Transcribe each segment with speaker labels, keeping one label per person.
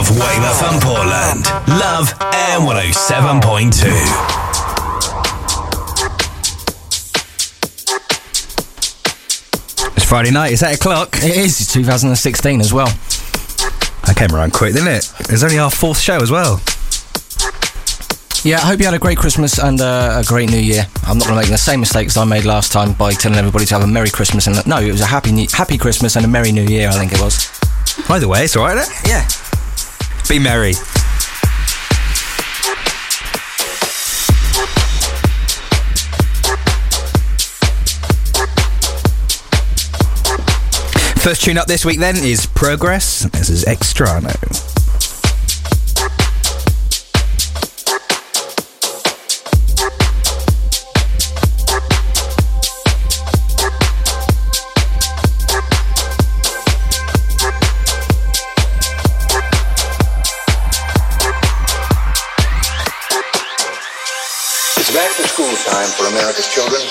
Speaker 1: Love Weymouth and Portland. Love Air 107.2.
Speaker 2: It's Friday night, it's 8 o'clock.
Speaker 3: It is, it's 2016 as well.
Speaker 2: I came around quick, didn't it? It was only our fourth show as well.
Speaker 3: Yeah, I hope you had a great Christmas and uh, a great New Year. I'm not going to make the same mistakes I made last time by telling everybody to have a Merry Christmas and no, it was a happy new, happy Christmas and a Merry New Year. I think it was.
Speaker 2: Either way, it's alright, isn't it?
Speaker 3: Yeah.
Speaker 2: Be merry. First tune up this week then is Progress. This is Extrano.
Speaker 4: Back to school time for America's children.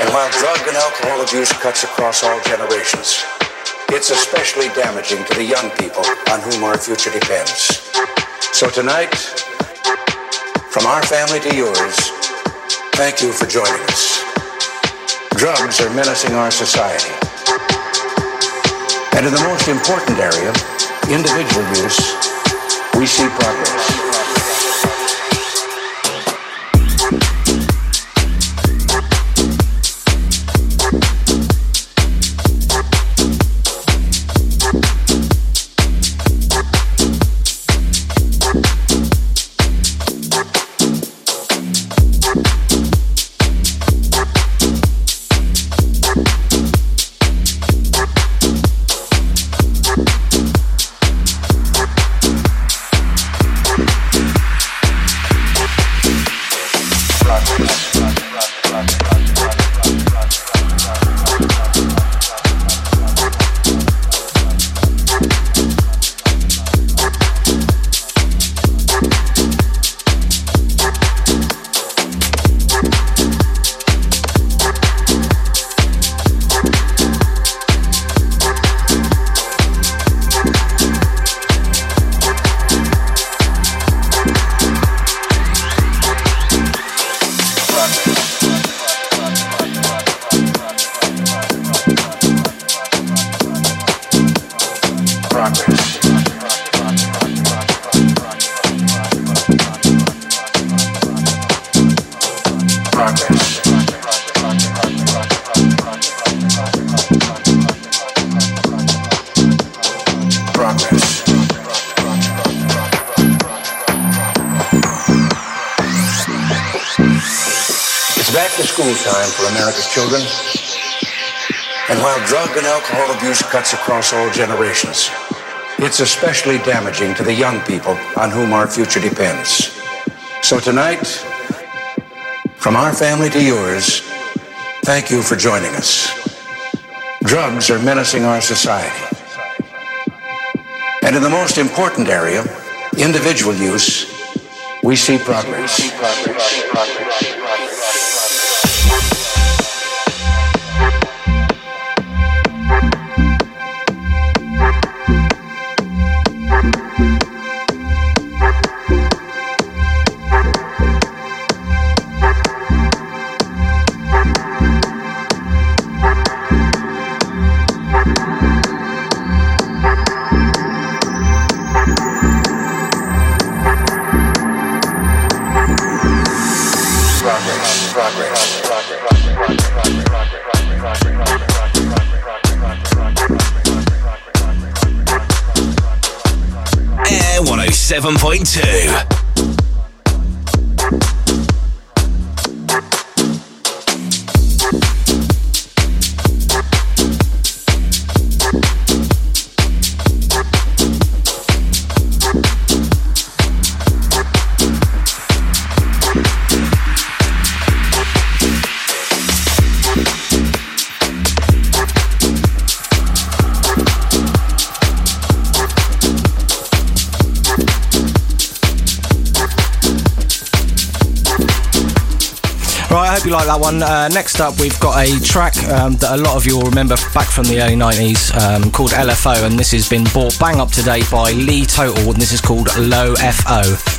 Speaker 4: And while drug and alcohol abuse cuts across all generations, it's especially damaging to the young people on whom our future depends. So tonight, from our family to yours, thank you for joining us. Drugs are menacing our society. And in the most important area, individual use, we see progress. Cuts across all generations, it's especially damaging to the young people on whom our future depends. So tonight, from our family to yours, thank you for joining us. Drugs are menacing our society. And in the most important area, individual use, we see progress.
Speaker 1: 107.2.
Speaker 3: Uh, next up, we've got a track um, that a lot of you will remember back from the early 90s um, called LFO, and this has been brought bang up to date by Lee Total, and this is called Low FO.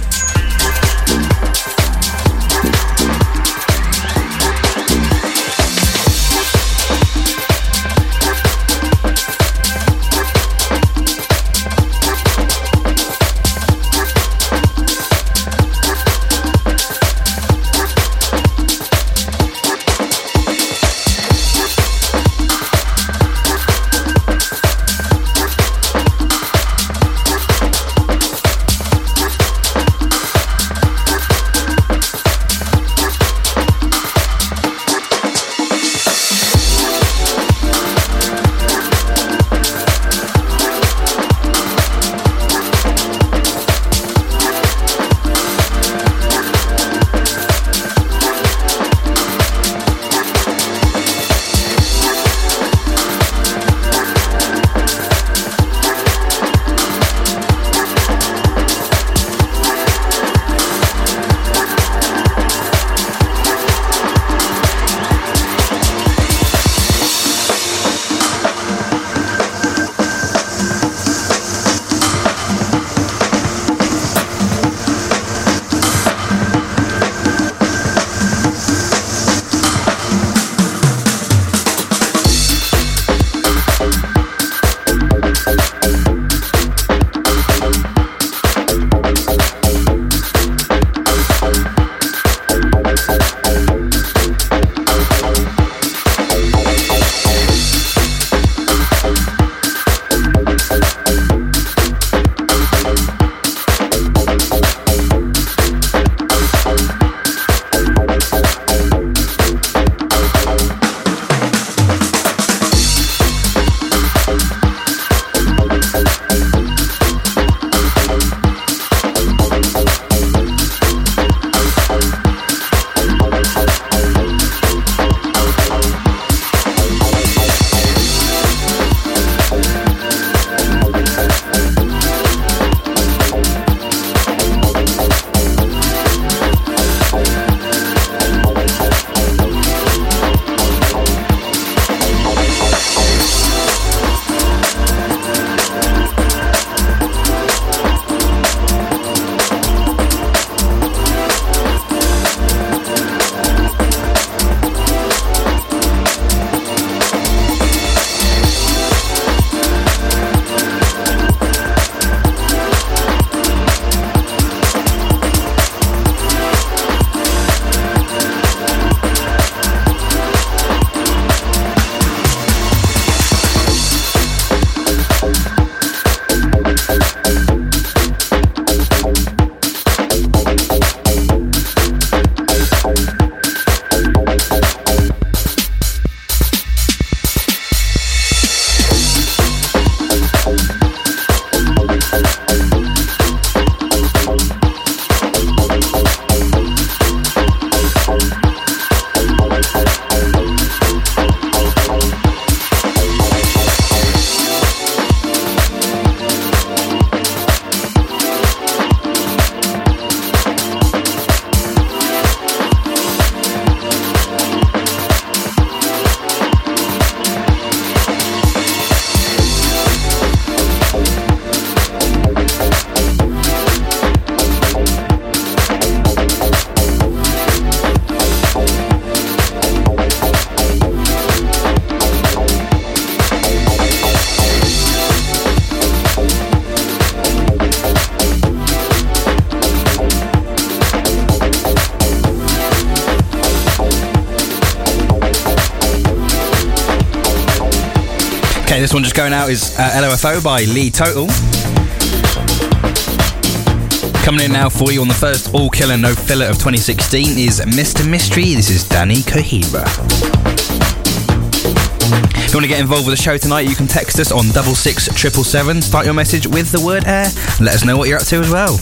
Speaker 2: This one just going out is uh, LOFO by Lee Total. Coming in now for you on the first all killer no filler of 2016 is Mr. Mystery. This is Danny Kohira. If you want to get involved with the show tonight, you can text us on double six triple seven. Start your message with the word air. Let us know what you're up to as well.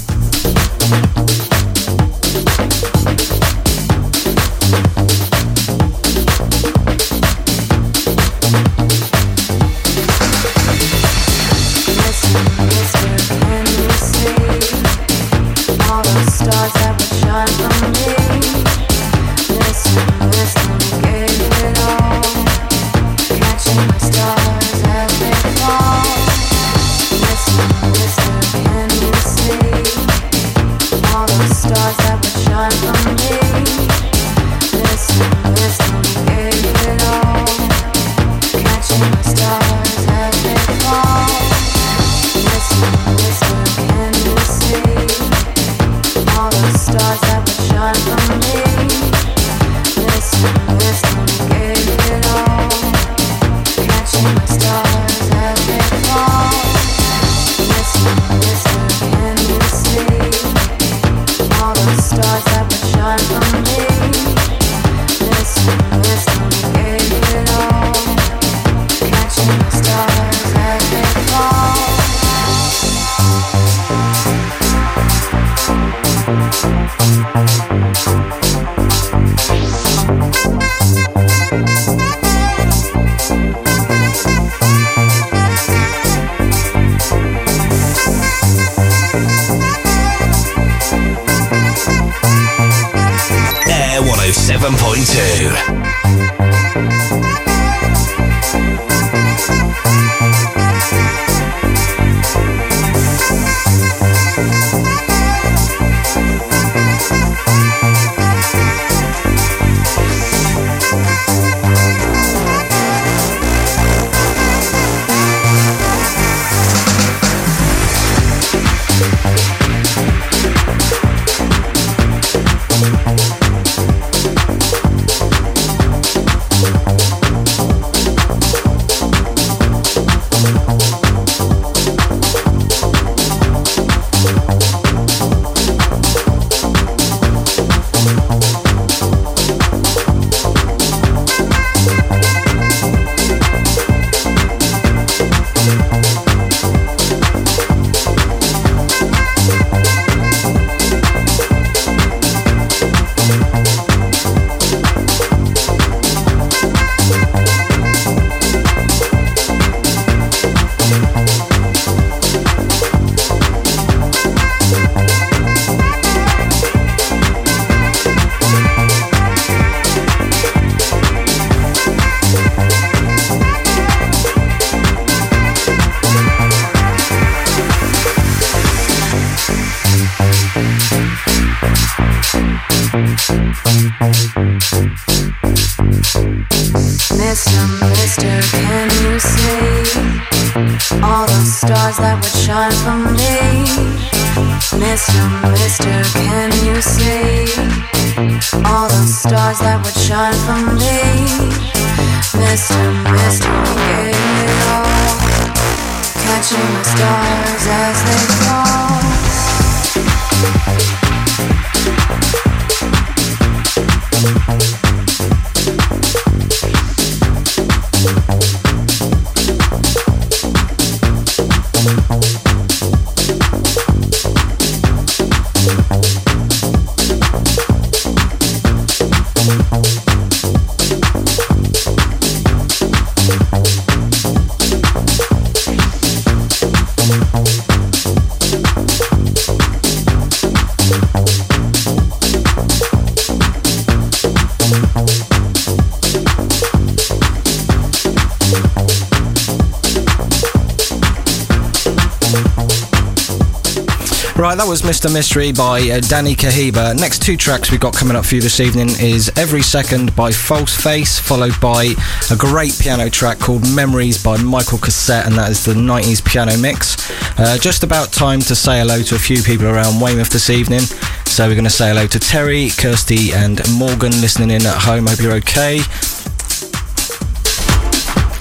Speaker 5: That
Speaker 3: was Mr. Mystery by uh, Danny Kahiba. Next two tracks we've got coming up for you this evening is Every Second by False Face, followed by a great piano track called Memories by Michael Cassette, and that is the 90s piano mix. Uh, just about time to say hello to a few people around Weymouth this evening. So we're going to say hello to Terry, Kirsty, and Morgan listening in at home. Hope you're okay.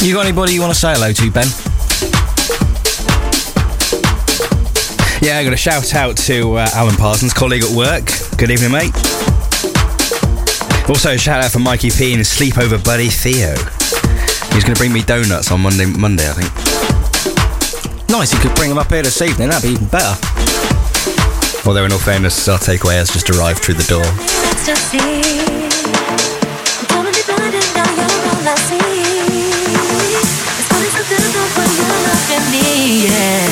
Speaker 3: You got anybody you want to say hello to, Ben?
Speaker 2: Yeah, I got a shout out to uh, Alan Parsons, colleague at work. Good evening, mate. Also, a shout out for Mikey P and his sleepover buddy Theo. He's going to bring me donuts on Monday. Monday, I think.
Speaker 3: Nice, you could bring them up here this evening. That'd be even better.
Speaker 2: Although, in all fairness, our takeaway has just arrived through the door.
Speaker 5: Yeah.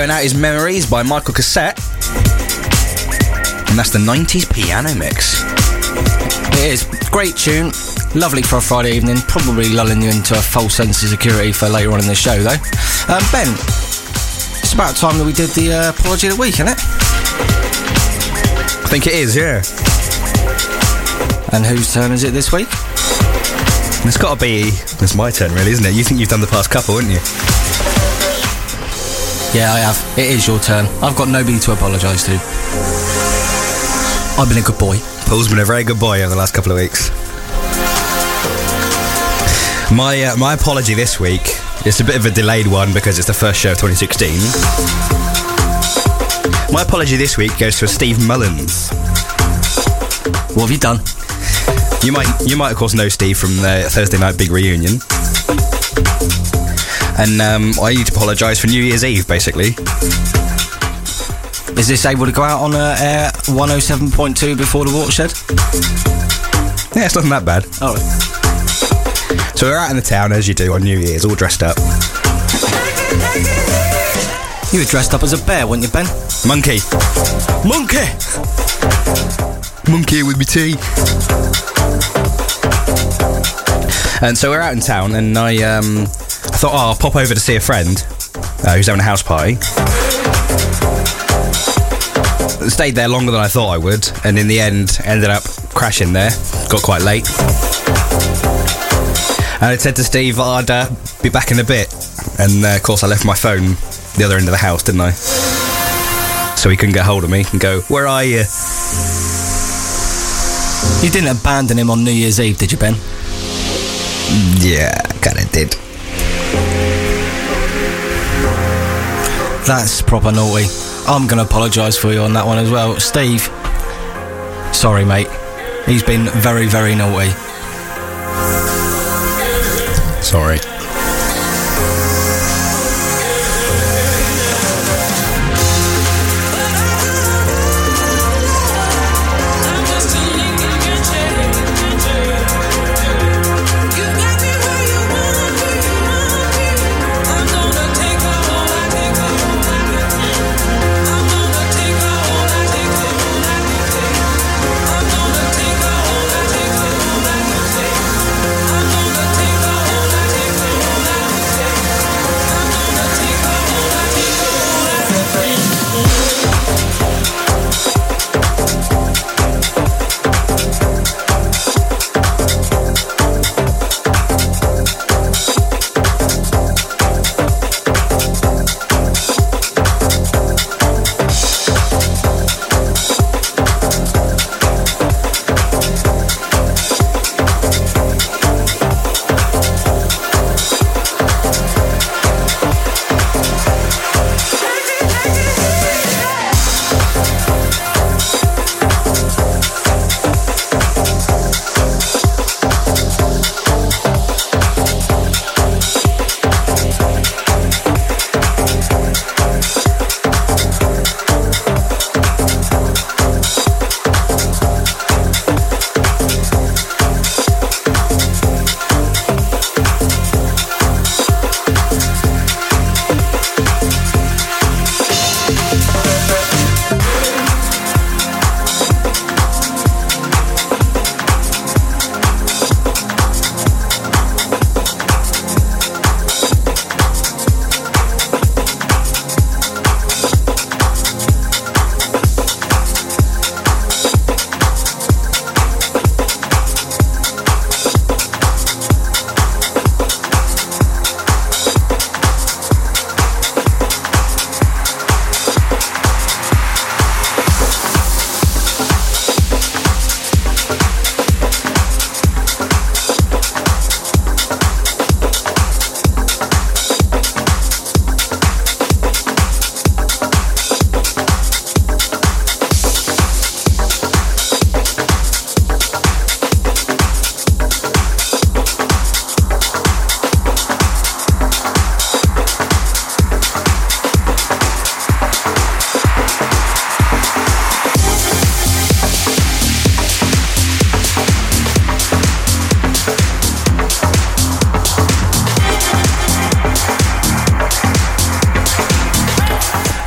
Speaker 2: Going out is Memories by Michael Cassette. And that's the 90s piano mix.
Speaker 3: It is. Great tune. Lovely for a Friday evening. Probably lulling you into a false sense of security for later on in the show, though. Um, ben, it's about time that we did the uh, apology of the week, isn't it?
Speaker 2: I think it is, yeah.
Speaker 3: And whose turn is it this week?
Speaker 2: It's got to be. It's my turn, really, isn't it? You think you've done the past couple, haven't you?
Speaker 3: Yeah, I have. It is your turn. I've got nobody to apologise to. I've been a good boy.
Speaker 2: Paul's been a very good boy over the last couple of weeks. My uh, my apology this week. It's a bit of a delayed one because it's the first show of 2016. My apology this week goes to Steve Mullins.
Speaker 3: What have you done?
Speaker 2: You might you might of course know Steve from the Thursday night big reunion. And um, I need to apologise for New Year's Eve, basically.
Speaker 3: Is this able to go out on uh, air 107.2 before the watershed?
Speaker 2: Yeah, it's nothing that bad.
Speaker 3: Oh.
Speaker 2: So we're out in the town as you do on New Year's, all dressed up.
Speaker 3: You were dressed up as a bear, weren't you, Ben?
Speaker 2: Monkey.
Speaker 3: Monkey!
Speaker 2: Monkey with me tea. And so we're out in town, and I um, I thought, oh, I'll pop over to see a friend uh, who's having a house party. Stayed there longer than I thought I would, and in the end, ended up crashing there. Got quite late. And I said to Steve I'd uh, be back in a bit. And uh, of course, I left my phone the other end of the house, didn't I? So he couldn't get hold of me and go, Where are you?
Speaker 3: You didn't abandon him on New Year's Eve, did you, Ben?
Speaker 2: Yeah, kinda did.
Speaker 3: That's proper naughty. I'm going to apologise for you on that one as well. Steve, sorry, mate. He's been very, very naughty.
Speaker 2: Sorry.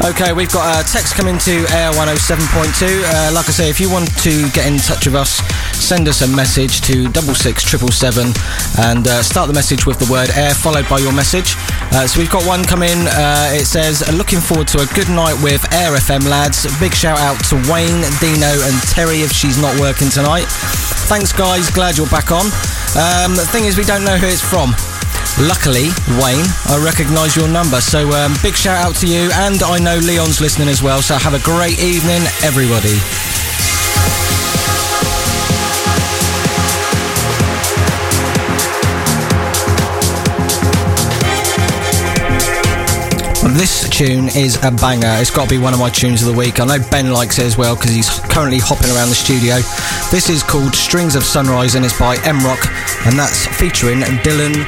Speaker 3: Okay, we've got a text coming to Air 107.2. Uh, like I say, if you want to get in touch with us, send us a message to double six triple seven and uh, start the message with the word air followed by your message. Uh, so we've got one coming. Uh, it says, "Looking forward to a good night with Air FM lads. Big shout out to Wayne, Dino, and Terry if she's not working tonight. Thanks, guys. Glad you're back on. Um, the thing is, we don't know who it's from." Luckily, Wayne, I recognise your number. So um, big shout out to you, and I know Leon's listening as well. So have a great evening, everybody. This tune is a banger. It's got to be one of my tunes of the week. I know Ben likes it as well because he's currently hopping around the studio. This is called Strings of Sunrise and it's by M Rock and that's featuring Dylan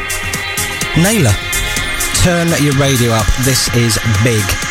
Speaker 3: Naylor. Turn your radio up. This is big.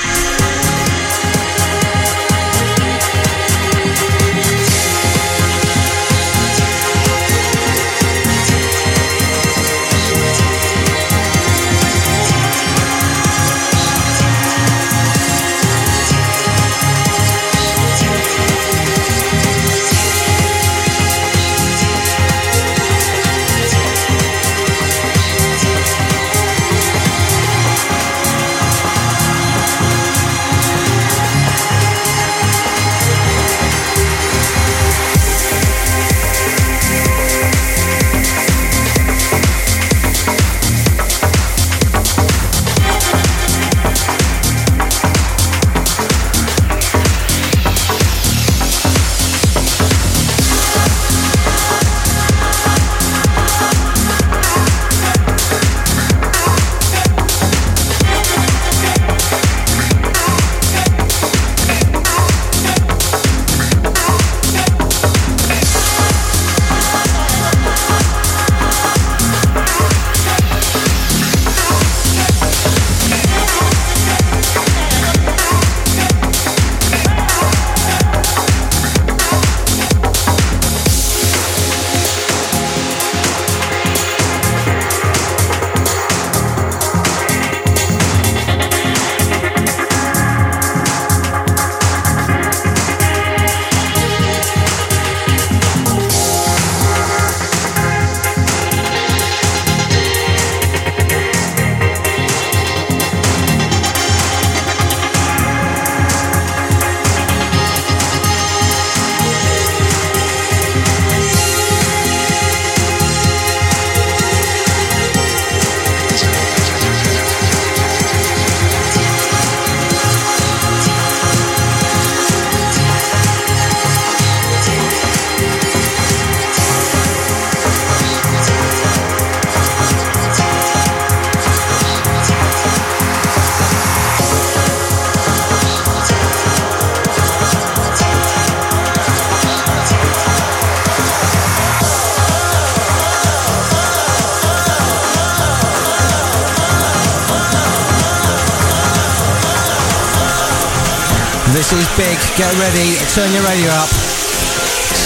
Speaker 3: Turn your radio up.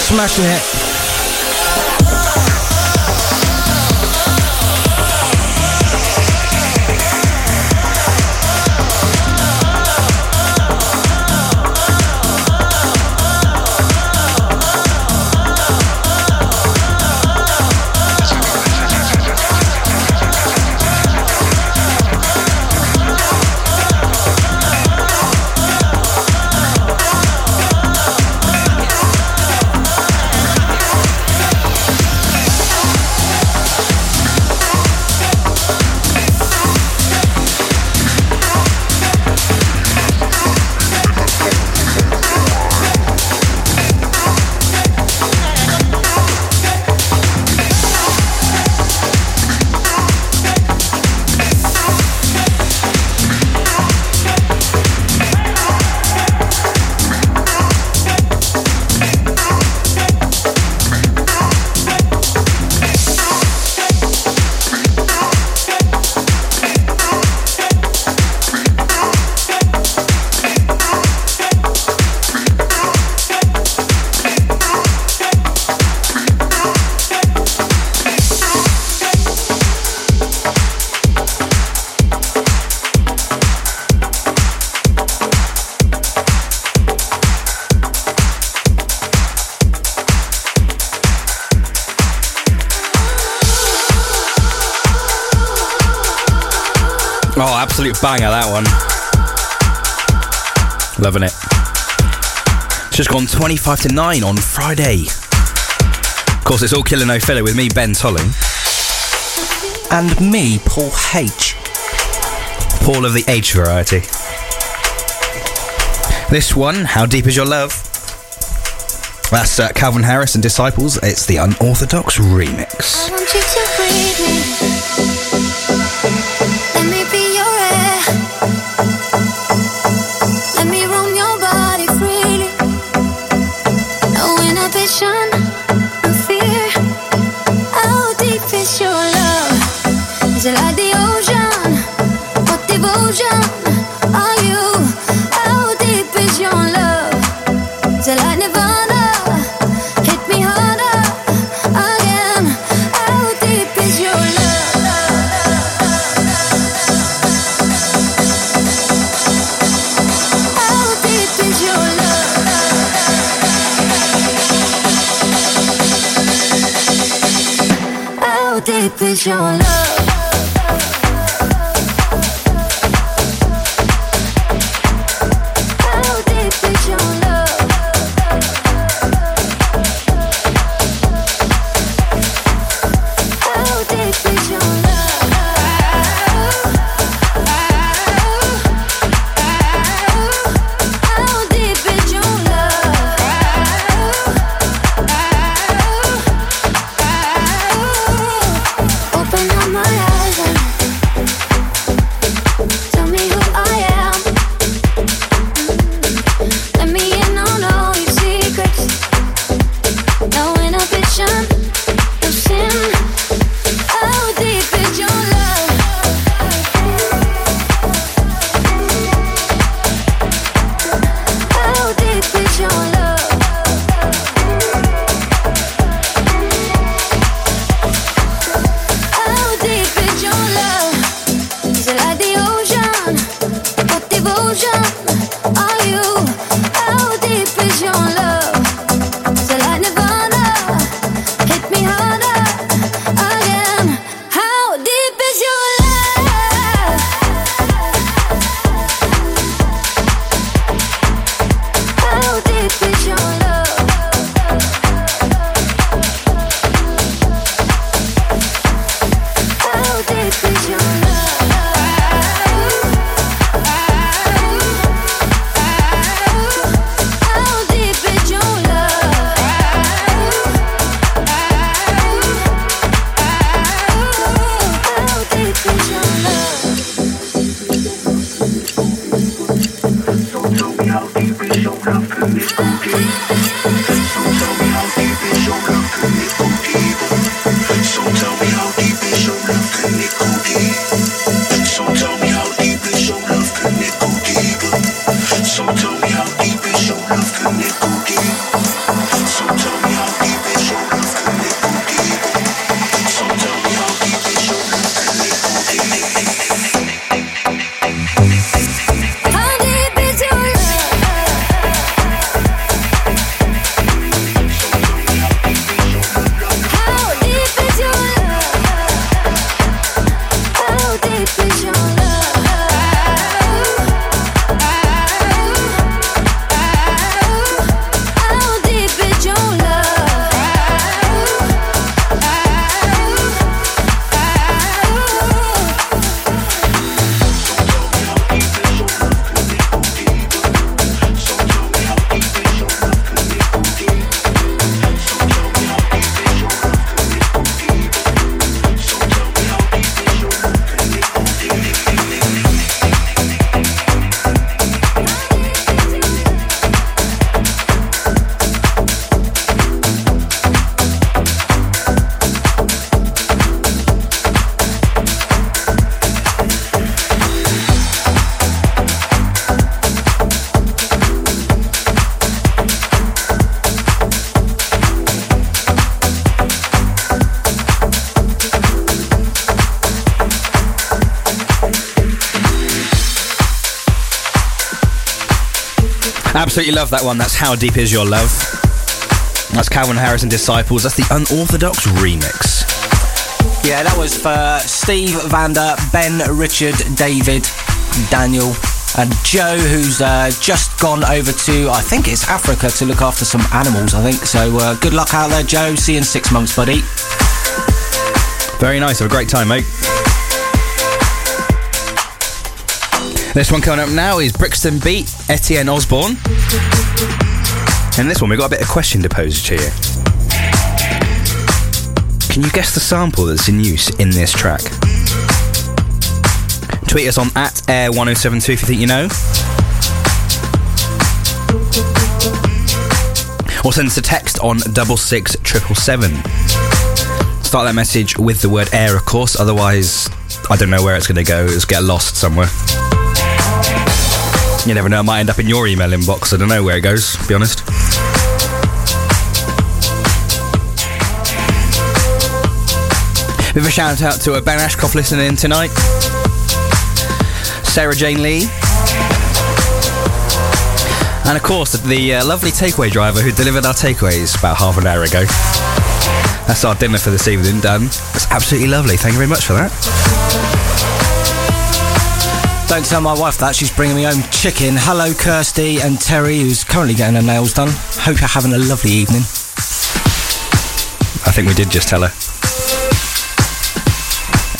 Speaker 3: Smashing it.
Speaker 5: banger that one. Loving it. It's just gone 25 to 9 on Friday. Of course, it's all Killer No Filler with me, Ben Tolley.
Speaker 3: And me, Paul H.
Speaker 5: Paul of the H variety. This one, How Deep Is Your Love? That's uh, Calvin Harris and Disciples. It's the Unorthodox remix. Absolutely love that one. That's How Deep Is Your Love. That's Calvin Harris and Disciples. That's the unorthodox remix.
Speaker 3: Yeah, that was for Steve Vander, Ben, Richard, David, Daniel, and Joe, who's uh, just gone over to, I think it's Africa, to look after some animals, I think. So uh, good luck out there, Joe. See you in six months, buddy.
Speaker 2: Very nice. Have a great time, mate. This one coming up now is Brixton Beat, Etienne Ozborne. And this one, we've got a bit of question to pose to you. Can you guess the sample that's in use in this track? Tweet us on at air1072 if you think you know. Or send us a text on double six triple seven. Start that message with the word air, of course, otherwise, I don't know where it's going to go. It's get lost somewhere. You never know, it might end up in your email inbox. I don't know where it goes, to be honest. Bit of a shout out to uh, Ben Ashcroft listening in tonight. Sarah Jane Lee. And of course, the uh, lovely takeaway driver who delivered our takeaways about half an hour ago. That's our dinner for this evening done. It's absolutely lovely. Thank you very much for that.
Speaker 3: Don't tell my wife that. She's bringing me home chicken. Hello, Kirsty and Terry, who's currently getting her nails done. Hope you're having a lovely evening.
Speaker 2: I think we did just tell her.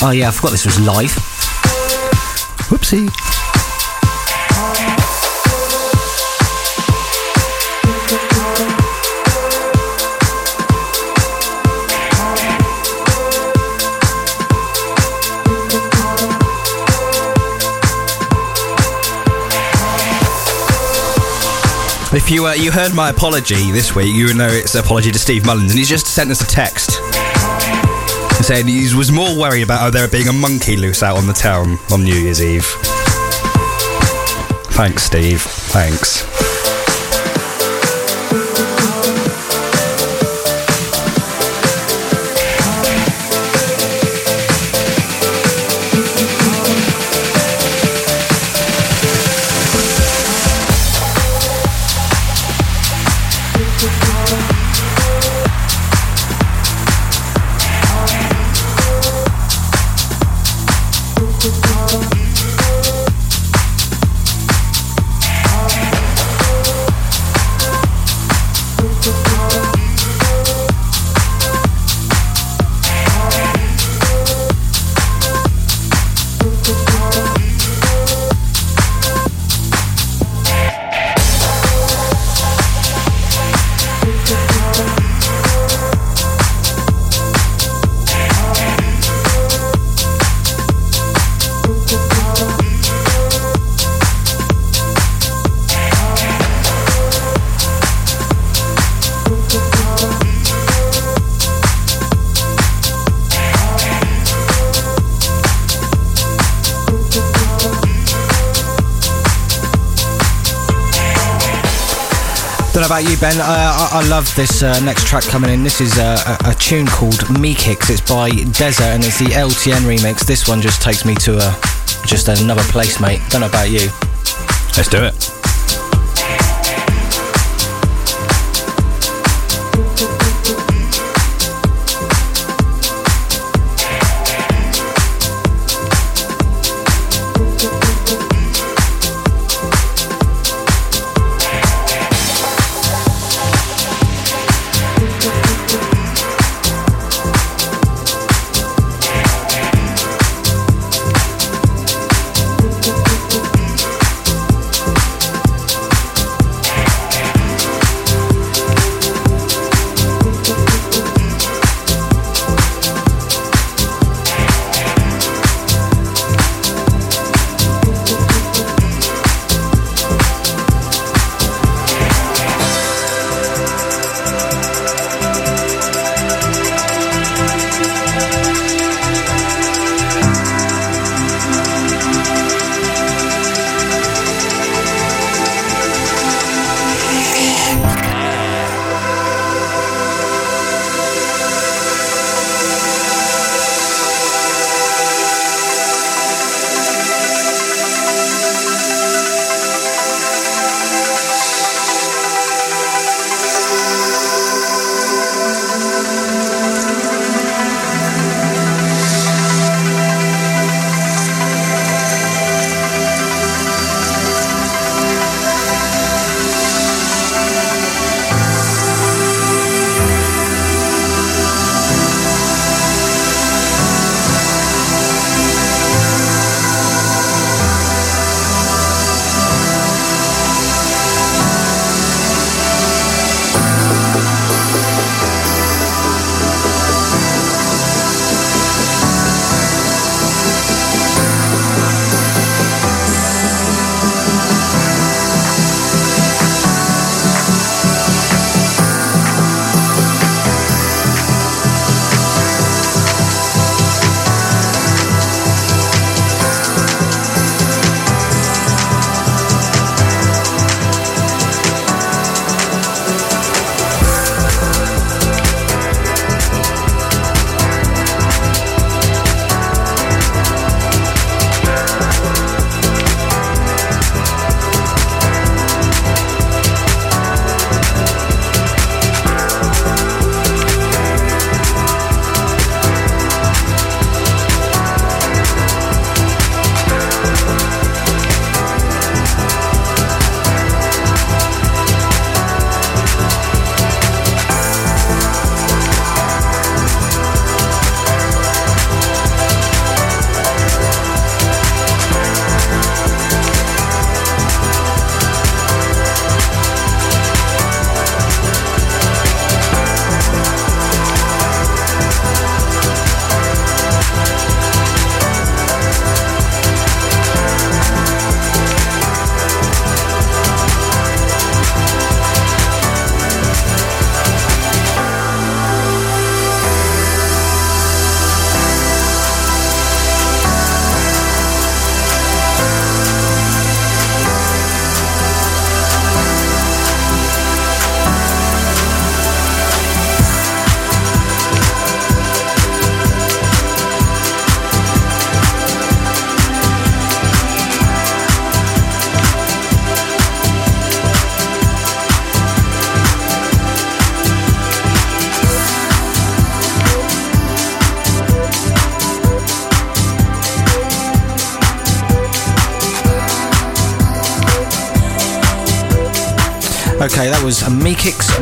Speaker 3: Oh, yeah, I forgot this was live.
Speaker 2: Whoopsie. If you uh, you heard my apology this week, you would know it's an apology to Steve Mullins, and he's just sent us a text saying he was more worried about oh, there being a monkey loose out on the town on New Year's Eve. Thanks, Steve. Thanks.
Speaker 3: You, Ben. Uh, I, I love this uh, next track coming in. This is uh, a, a tune called Me Kicks. It's by Desert and it's the LTN remix. This one just takes me to a, just another place, mate. Don't know about you.
Speaker 2: Let's do it.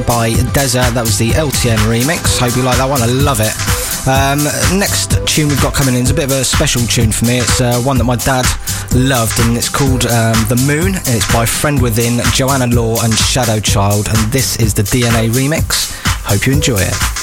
Speaker 3: By Desert. That was the LTN remix. Hope you like that one. I love it. Um, next tune we've got coming in is a bit of a special tune for me. It's uh, one that my dad loved, and it's called um, The Moon. And it's by Friend Within, Joanna Law, and Shadow Child. And this is the DNA remix. Hope you enjoy it.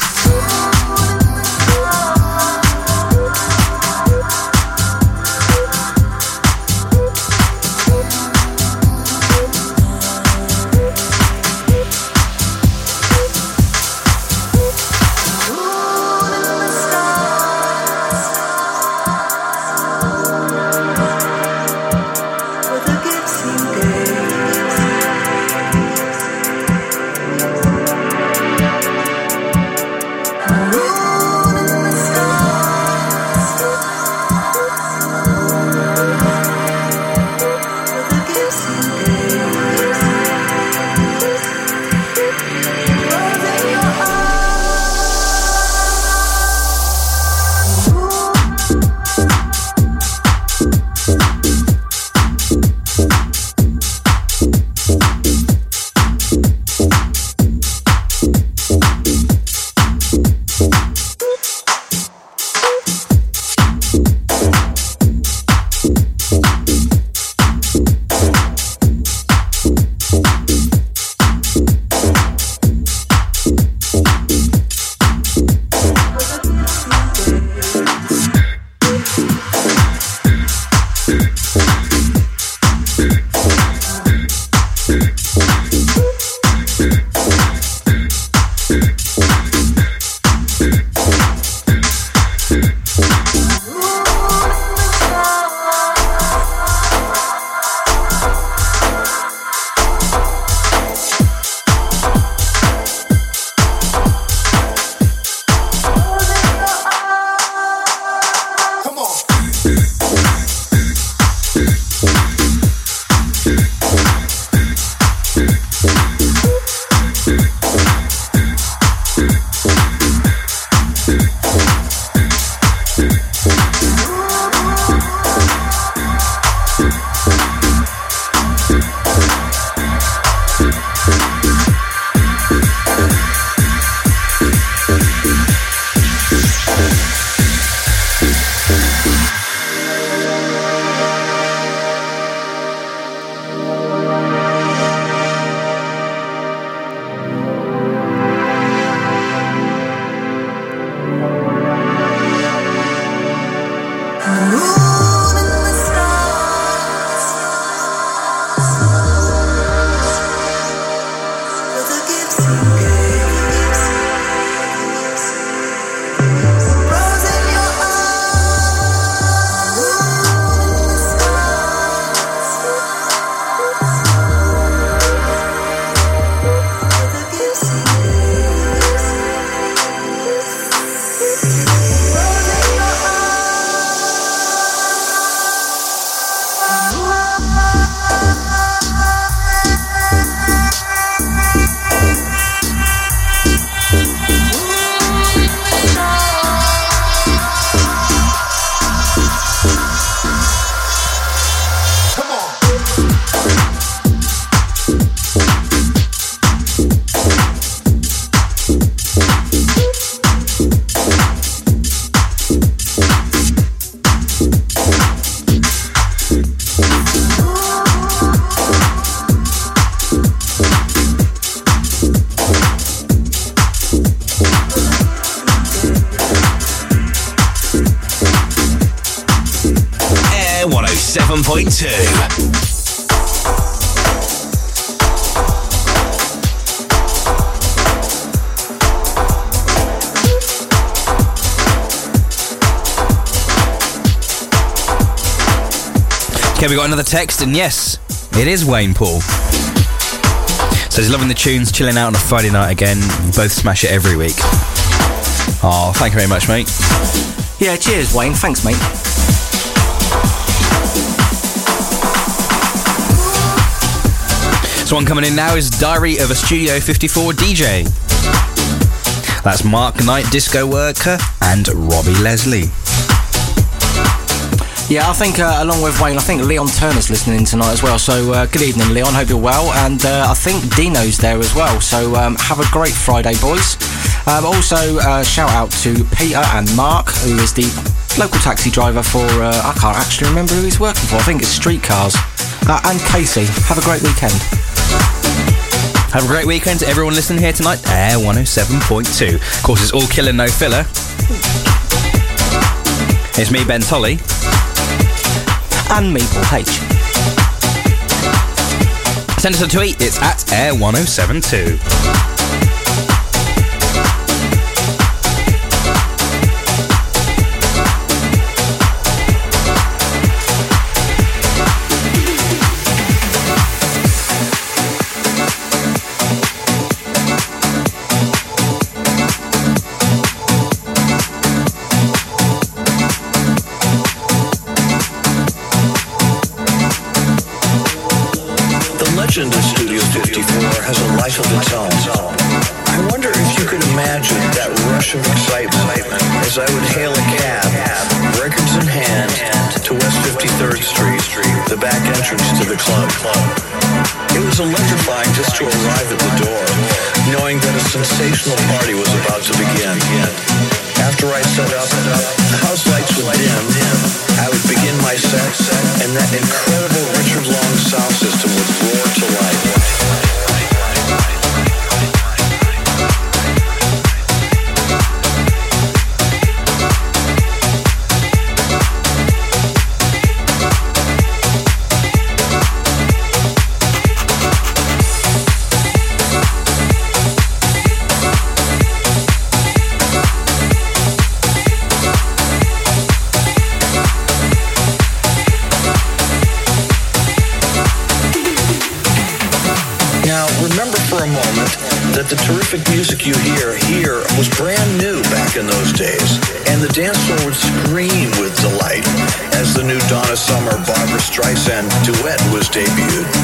Speaker 2: Got another text, and yes, it is Wayne Paul. So he's loving the tunes, chilling out on a Friday night again. You both smash it every week. Oh, thank you very much, mate.
Speaker 3: Yeah, cheers, Wayne. Thanks, mate.
Speaker 2: So one coming in now is Diary of a Studio 54 DJ. That's Mark Knight, Disco Worker, and Robbie Leslie.
Speaker 3: Yeah, I think uh, along with Wayne, I think Leon Turner's listening in tonight as well. So uh, good evening, Leon. Hope you're well. And uh, I think Dino's there as well. So um, have a great Friday, boys. Um, also, uh, shout out to Peter and Mark, who is the local taxi driver for. Uh, I can't actually remember who he's working for. I think it's Streetcars. Uh, and Casey. Have a great weekend.
Speaker 2: Have a great weekend to everyone listening here tonight. Air 107.2. Of course, it's all killer, no filler. It's me, Ben Tolley
Speaker 3: and Maple H.
Speaker 2: Send us a tweet, it's at
Speaker 6: Air1072. As I would hail a cab, records in hand, to West 53rd Street, the back entrance to the club. It was electrifying just to arrive at the door, knowing that a sensational party was about to begin. After I set up, the house lights would dim. I would begin my set, and that incredible Richard Long sound system would roar to life. Brand new back in those days, and the dance floor would scream with delight as the new Donna Summer Barbra Streisand duet was debuted.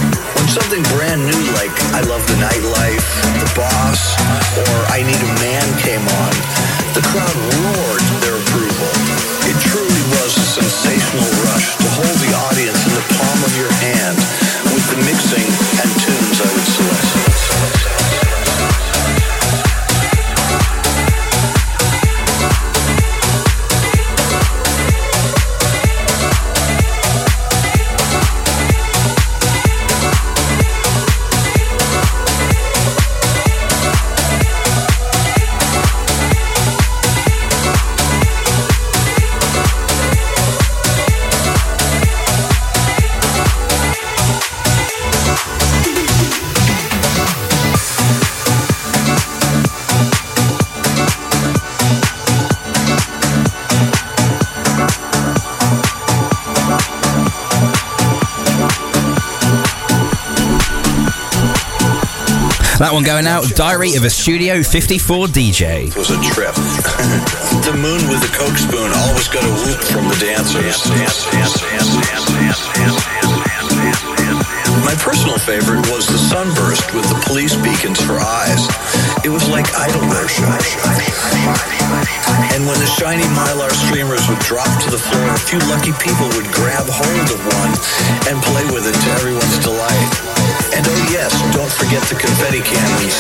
Speaker 2: That one going out. Diary of a Studio 54 DJ.
Speaker 6: It was a trip. the moon with the coke spoon always got a whoop from the dancers. My personal favorite was the sunburst with the police beacons for eyes. It was like idol worship. And when the shiny mylar streamers would drop to the floor, a few lucky people would grab hold of one and play with it to everyone's delight. And oh yes, don't forget the confetti cannons.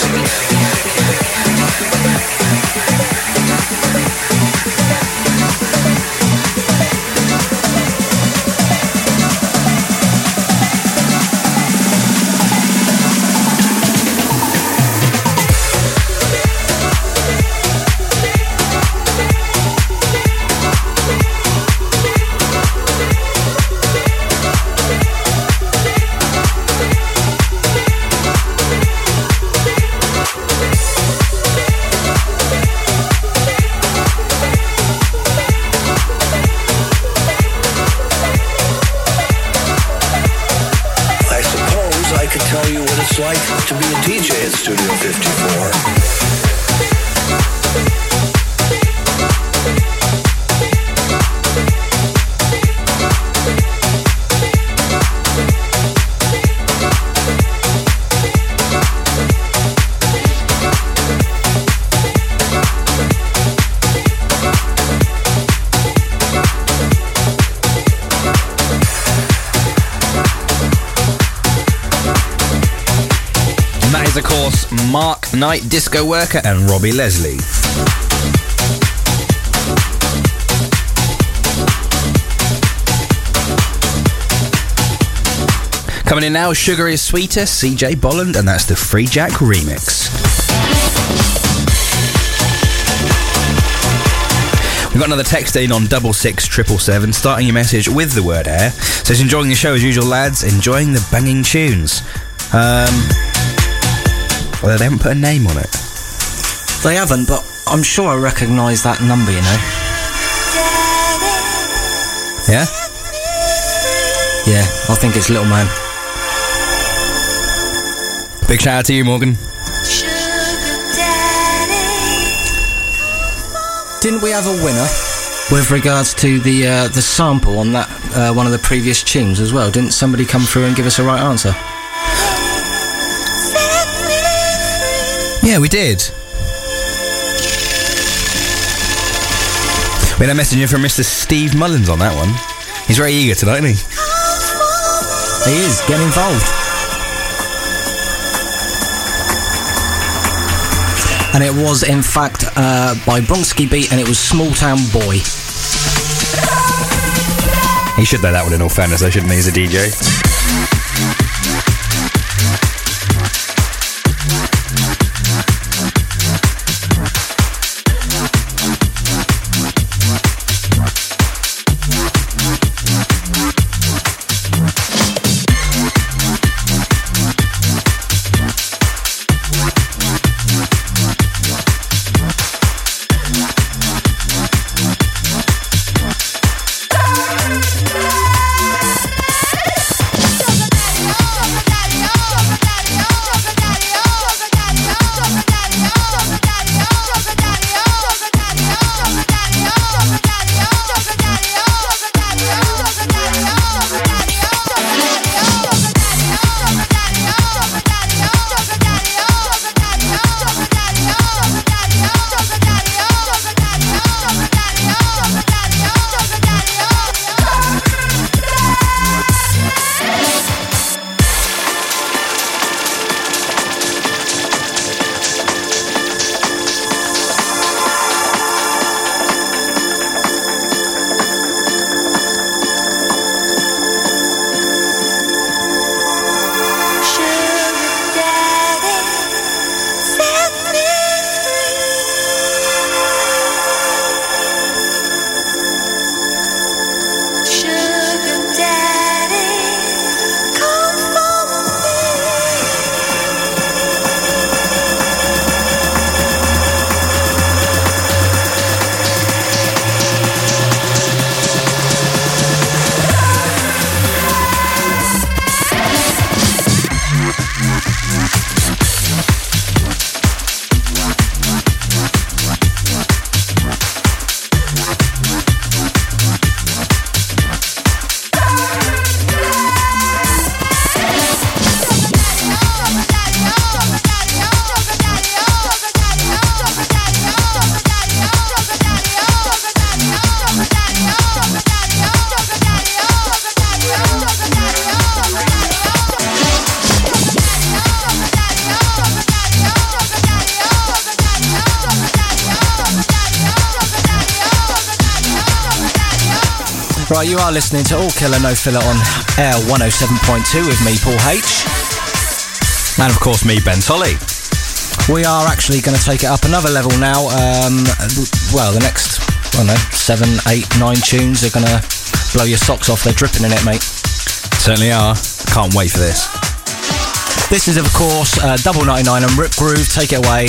Speaker 2: Knight, Disco Worker, and Robbie Leslie. Coming in now, Sugar is Sweeter, CJ Bolland, and that's the Free Jack remix. We've got another text in on double six triple seven, starting your message with the word air. Says enjoying the show as usual, lads. Enjoying the banging tunes. Um, well, they haven't put a name on it.
Speaker 3: They haven't, but I'm sure I recognise that number, you know.
Speaker 2: Yeah.
Speaker 3: Yeah, I think it's Little Man.
Speaker 2: Big shout out to you, Morgan.
Speaker 3: Didn't we have a winner with regards to the uh, the sample on that uh, one of the previous tunes as well? Didn't somebody come through and give us a right answer?
Speaker 2: Yeah, we did. We had a message in from Mr. Steve Mullins on that one. He's very eager tonight, isn't he?
Speaker 3: He is get involved. And it was, in fact, uh, by Bronski Beat, and it was Small Town Boy.
Speaker 2: He should know that one in all fairness, though, shouldn't he, as a DJ?
Speaker 3: Right, you are listening to All Killer No Filler on Air 107.2 with me, Paul H.
Speaker 2: And of course, me, Ben Tolley.
Speaker 3: We are actually going to take it up another level now. Um, well, the next, I don't know, seven, eight, nine tunes are going to blow your socks off. They're dripping in it, mate.
Speaker 2: Certainly are. Can't wait for this.
Speaker 3: This is, of course, uh, Double 99 and Rip Groove. Take it away.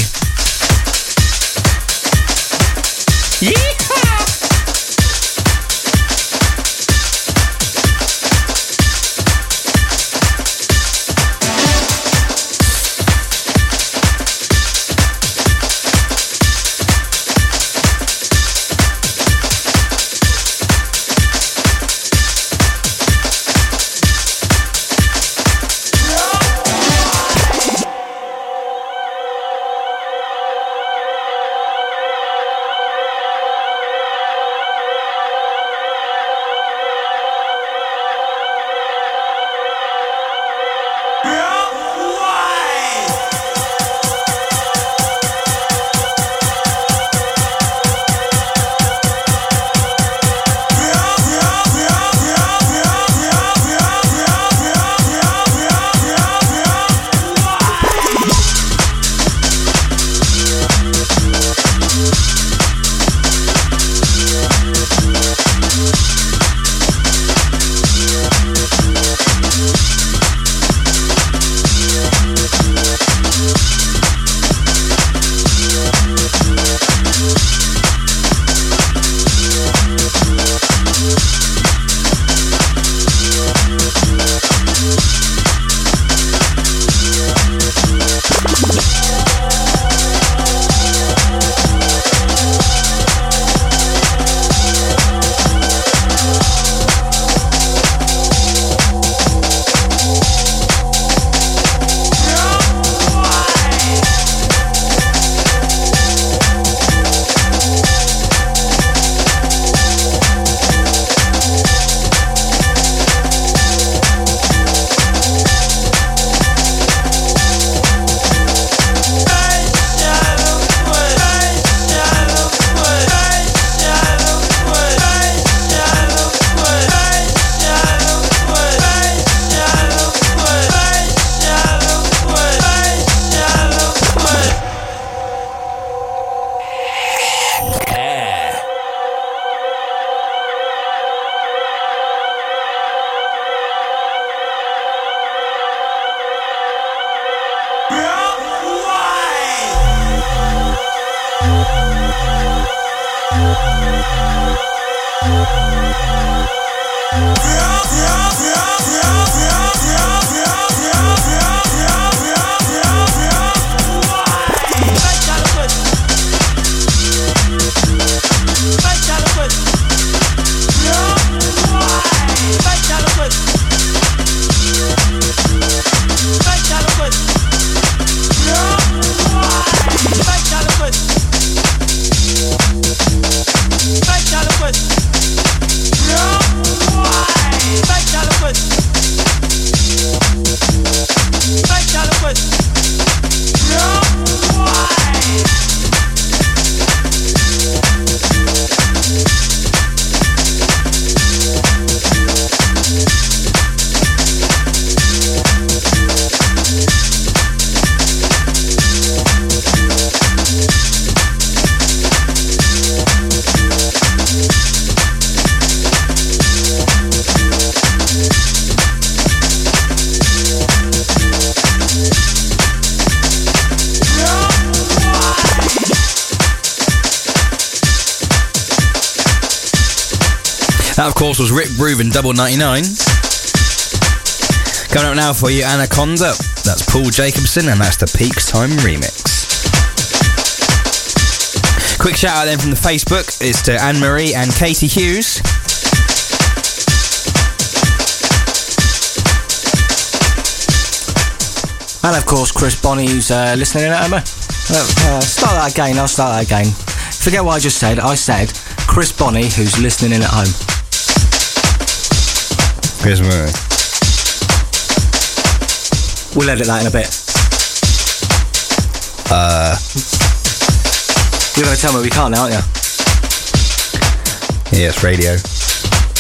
Speaker 2: Double 99. Coming up now for you, Anaconda. That's Paul Jacobson, and that's the Peaks Time remix. Quick shout out then from the Facebook is to Anne Marie and Katie Hughes.
Speaker 3: And of course, Chris Bonney, who's uh, listening in at home. Uh, uh, start that again. I'll start that again. Forget what I just said. I said Chris Bonney, who's listening in at home.
Speaker 2: Chris Murray.
Speaker 3: We'll edit that in a bit.
Speaker 2: Uh,
Speaker 3: You're going to tell me we can't now, aren't you?
Speaker 2: yes, radio.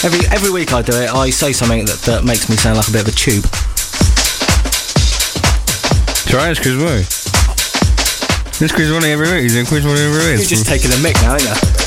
Speaker 3: Every every week I do it, I say something that, that makes me sound like a bit of a tube.
Speaker 2: Try it's Chris Murray. It's Chris Murray every week. He's in Chris Murray every week.
Speaker 3: You're just taking a mic now, aren't you?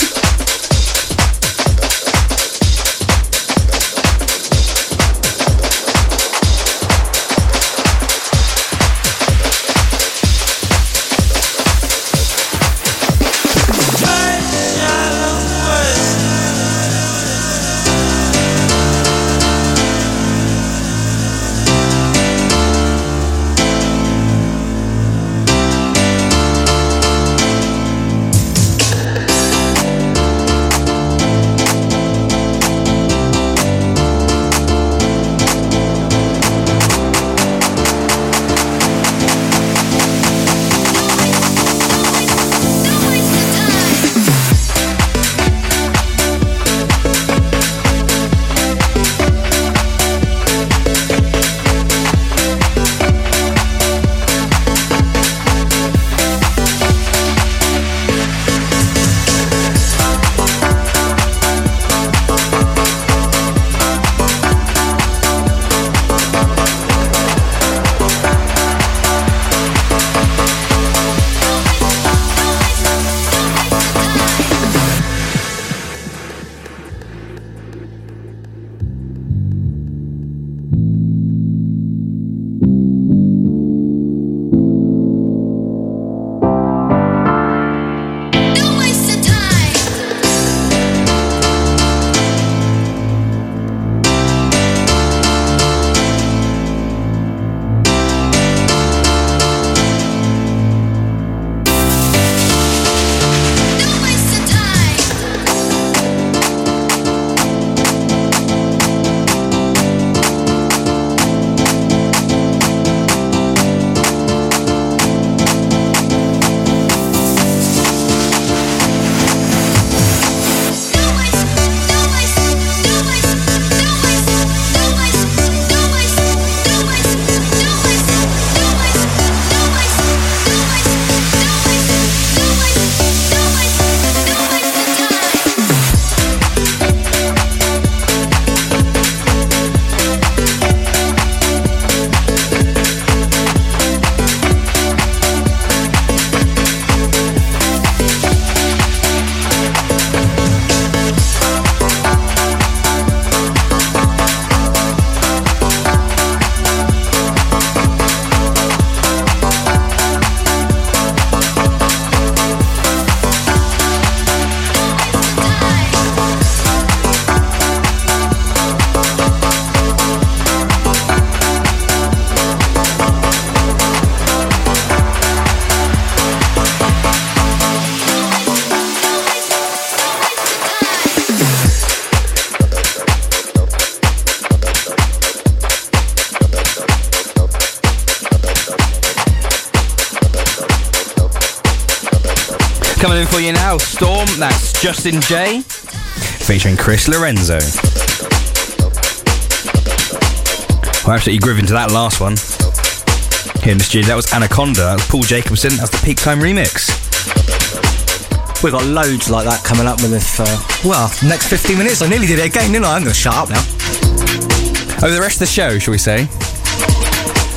Speaker 2: Justin J. Featuring Chris Lorenzo. We're absolutely grooving to that last one. Here in the studio, that was Anaconda. That was Paul Jacobson. That's the Peak Time remix.
Speaker 3: We've got loads like that coming up with this, uh, well, next 15 minutes. I nearly did it again, didn't I? I'm going to shut up now.
Speaker 2: Over the rest of the show, shall we say?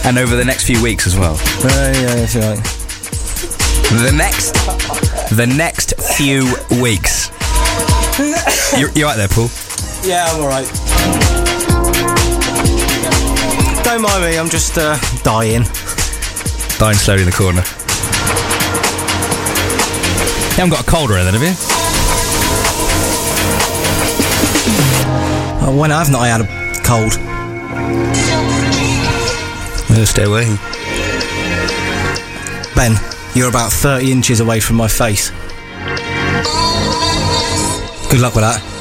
Speaker 2: And over the next few weeks as well.
Speaker 3: Uh, yeah, if you like.
Speaker 2: The next, the next few weeks. You're, you're right there, Paul.
Speaker 3: Yeah, I'm alright. Don't mind me, I'm just uh, dying.
Speaker 2: Dying slowly in the corner. You haven't got a cold or anything, have you?
Speaker 3: Oh, when I've not had a cold.
Speaker 2: Yeah, stay away.
Speaker 3: Ben, you're about 30 inches away from my face. Good luck with that.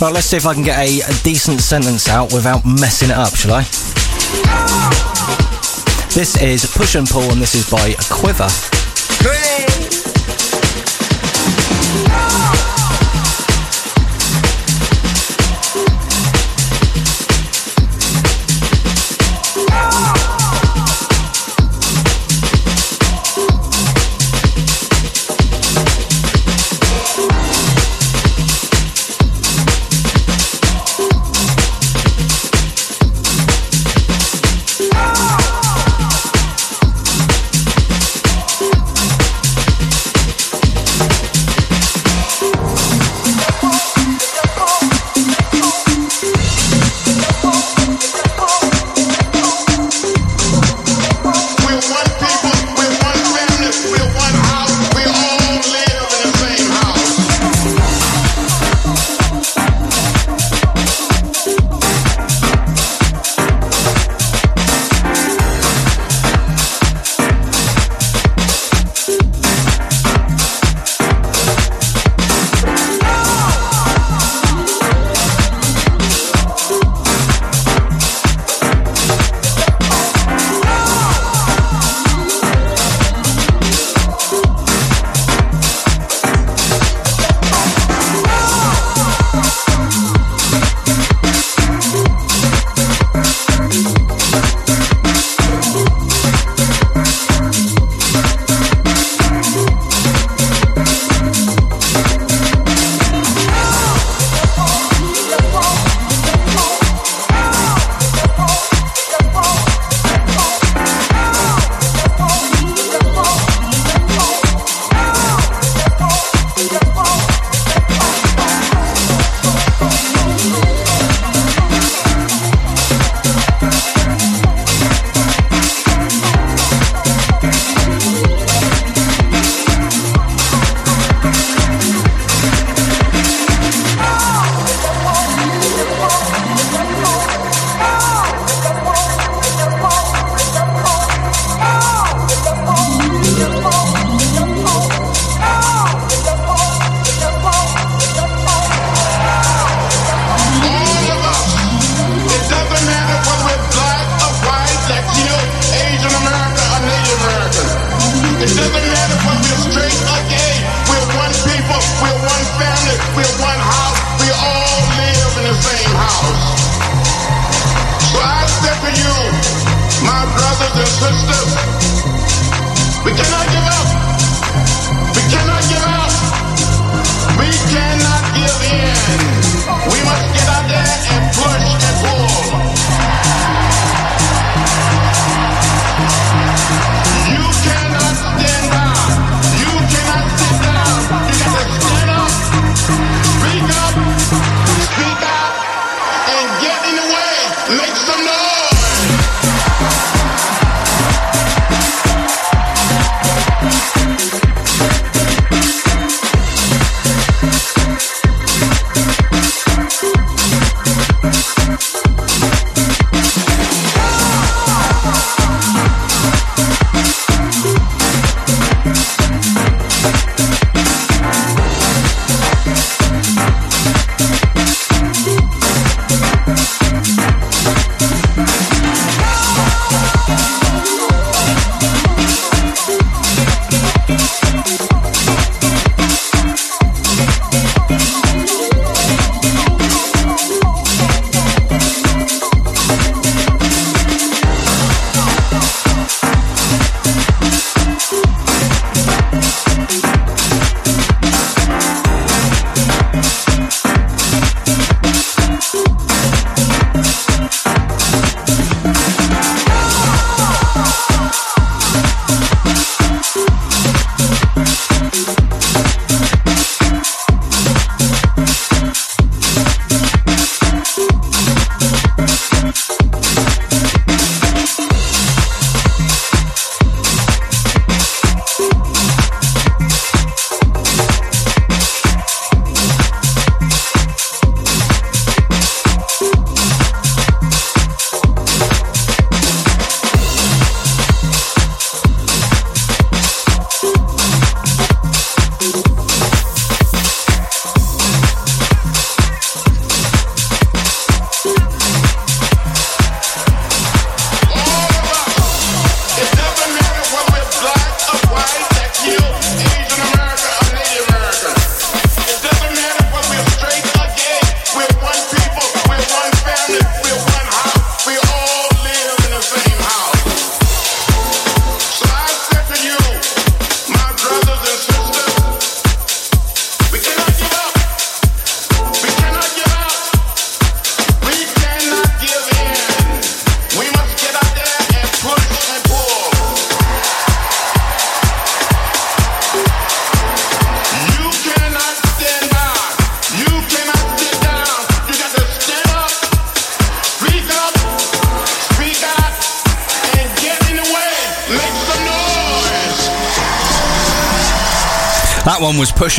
Speaker 3: Right, let's see if I can get a, a decent sentence out without messing it up, shall I? This is Push and Pull, and this is by Quiver.
Speaker 7: sisters,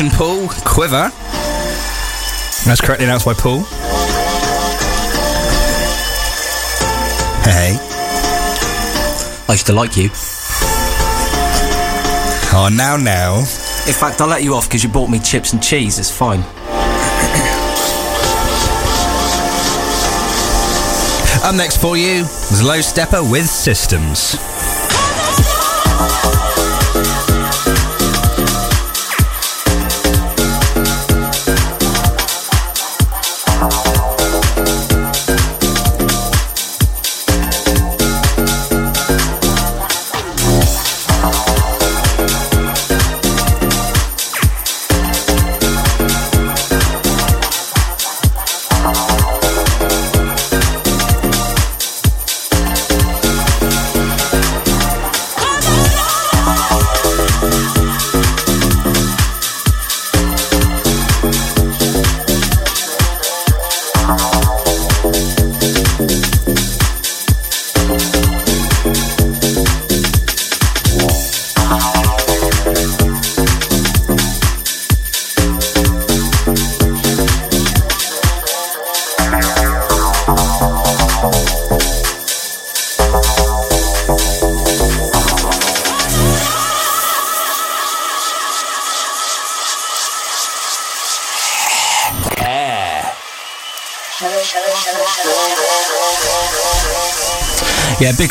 Speaker 7: one
Speaker 2: was Push and Pull, Quiver. That's correctly announced by Paul. Hey.
Speaker 8: I used to like you.
Speaker 2: Oh, now, now.
Speaker 8: In fact, I'll let you off because you bought me chips and cheese. It's fine.
Speaker 2: Up next for you is Low Steppa with Systems.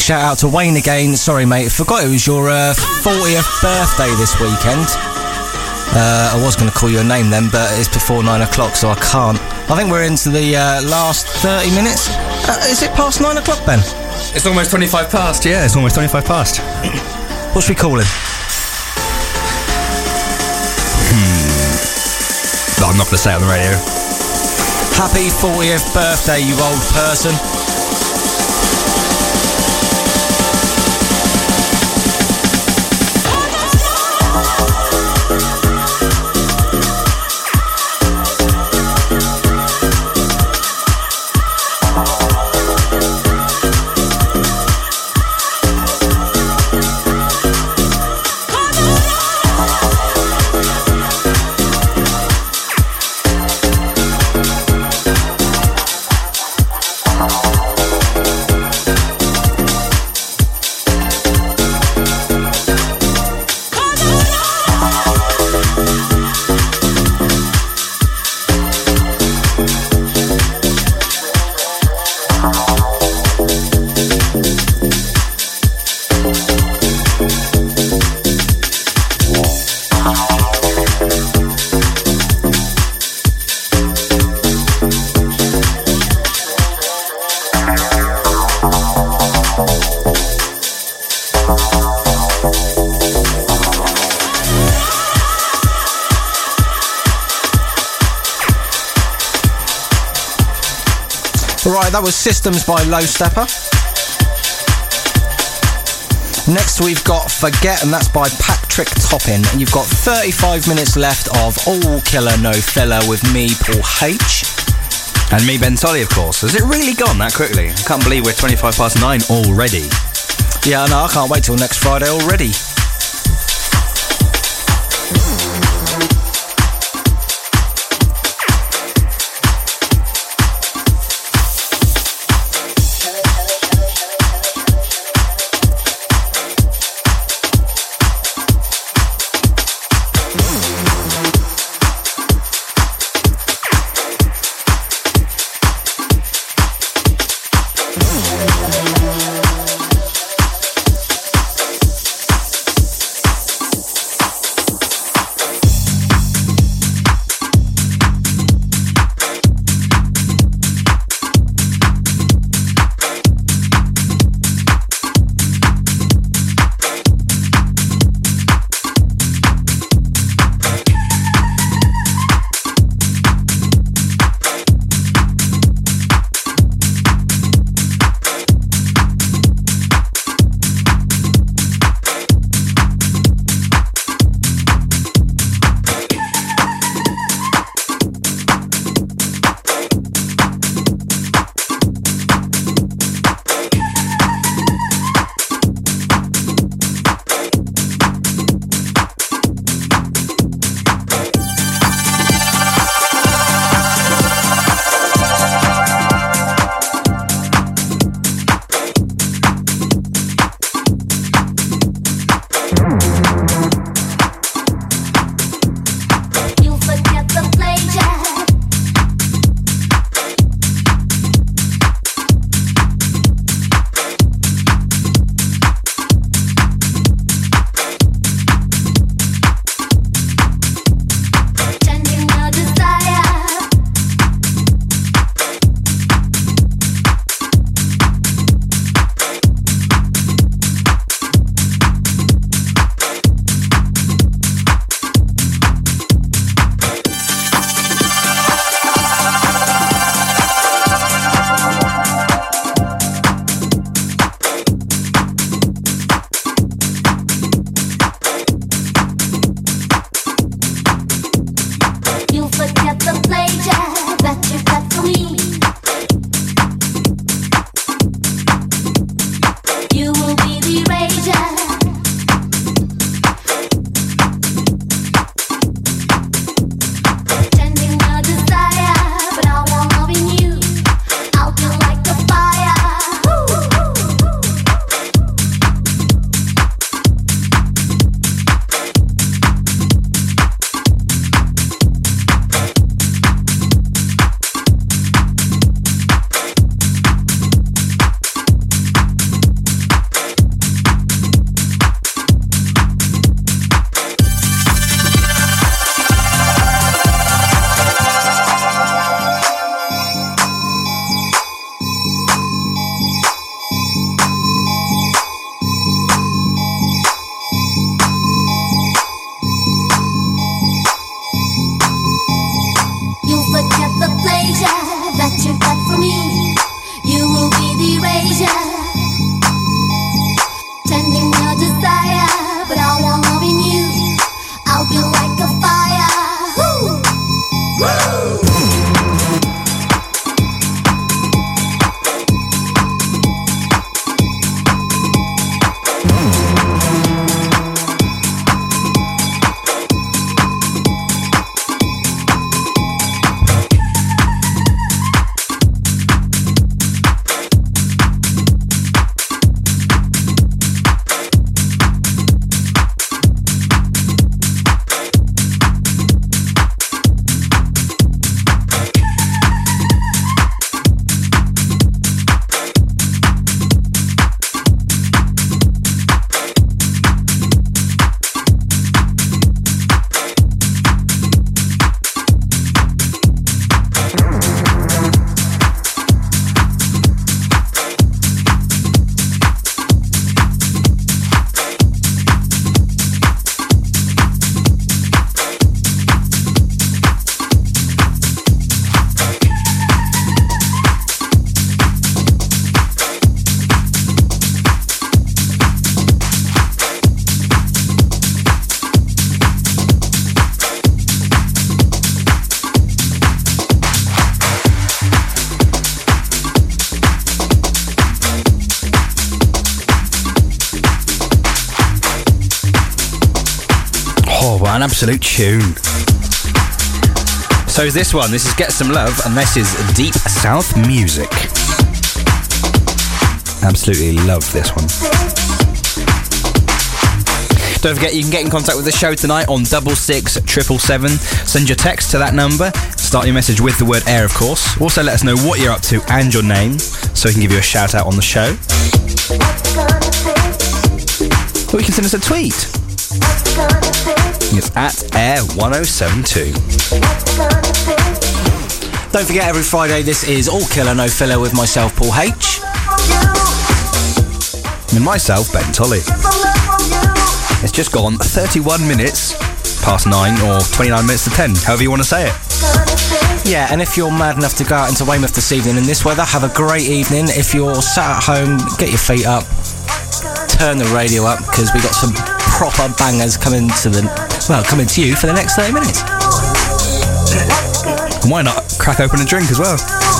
Speaker 3: Big shout out to Wayne again. Sorry, mate, forgot it was your uh, 40th birthday this weekend. Uh, I was going to call you a name then, but it's before nine o'clock, so I can't. I think we're into the uh, last 30 minutes. Uh, is it past nine o'clock, Ben?
Speaker 9: It's almost 25 past.
Speaker 2: Yeah, it's almost 25 past.
Speaker 3: What should we call him?
Speaker 2: But I'm not going to say it on the radio.
Speaker 3: Happy 40th birthday, you old person. Was Systems by Low Steppa. Next, we've got Forget, and that's by Patrick Topping. And you've got 35 minutes left of All Killer No Filler with me, Paul H.
Speaker 2: And me, Ben Tolley, of course. Has it really gone that quickly? I can't believe we're 25 past nine already.
Speaker 3: Yeah, no, I can't wait till next Friday already.
Speaker 2: Absolute tune. So is this one. This is Get Some Love, and this is Deep South Music. Absolutely love this one. Don't forget you can get in contact with the show tonight on double six triple seven. Send your text to that number. Start your message with the word air, of course. Also, let us know what you're up to and your name, so we can give you a shout out on the show. Or you can send us a tweet. It's at air1072.
Speaker 9: Don't forget, every Friday, this is All Killer No Filler with myself, Paul H.
Speaker 2: And myself, Ben Tolley. It's just gone 31 minutes past 9 or 29 minutes to 10, however you want to say it.
Speaker 3: Yeah, and if you're mad enough to go out into Weymouth this evening in this weather, have a great evening. If you're sat at home, get your feet up, turn the radio up because we got some proper bangers coming to the well, coming to you for the next 30 minutes.
Speaker 2: Why not crack open a drink as well?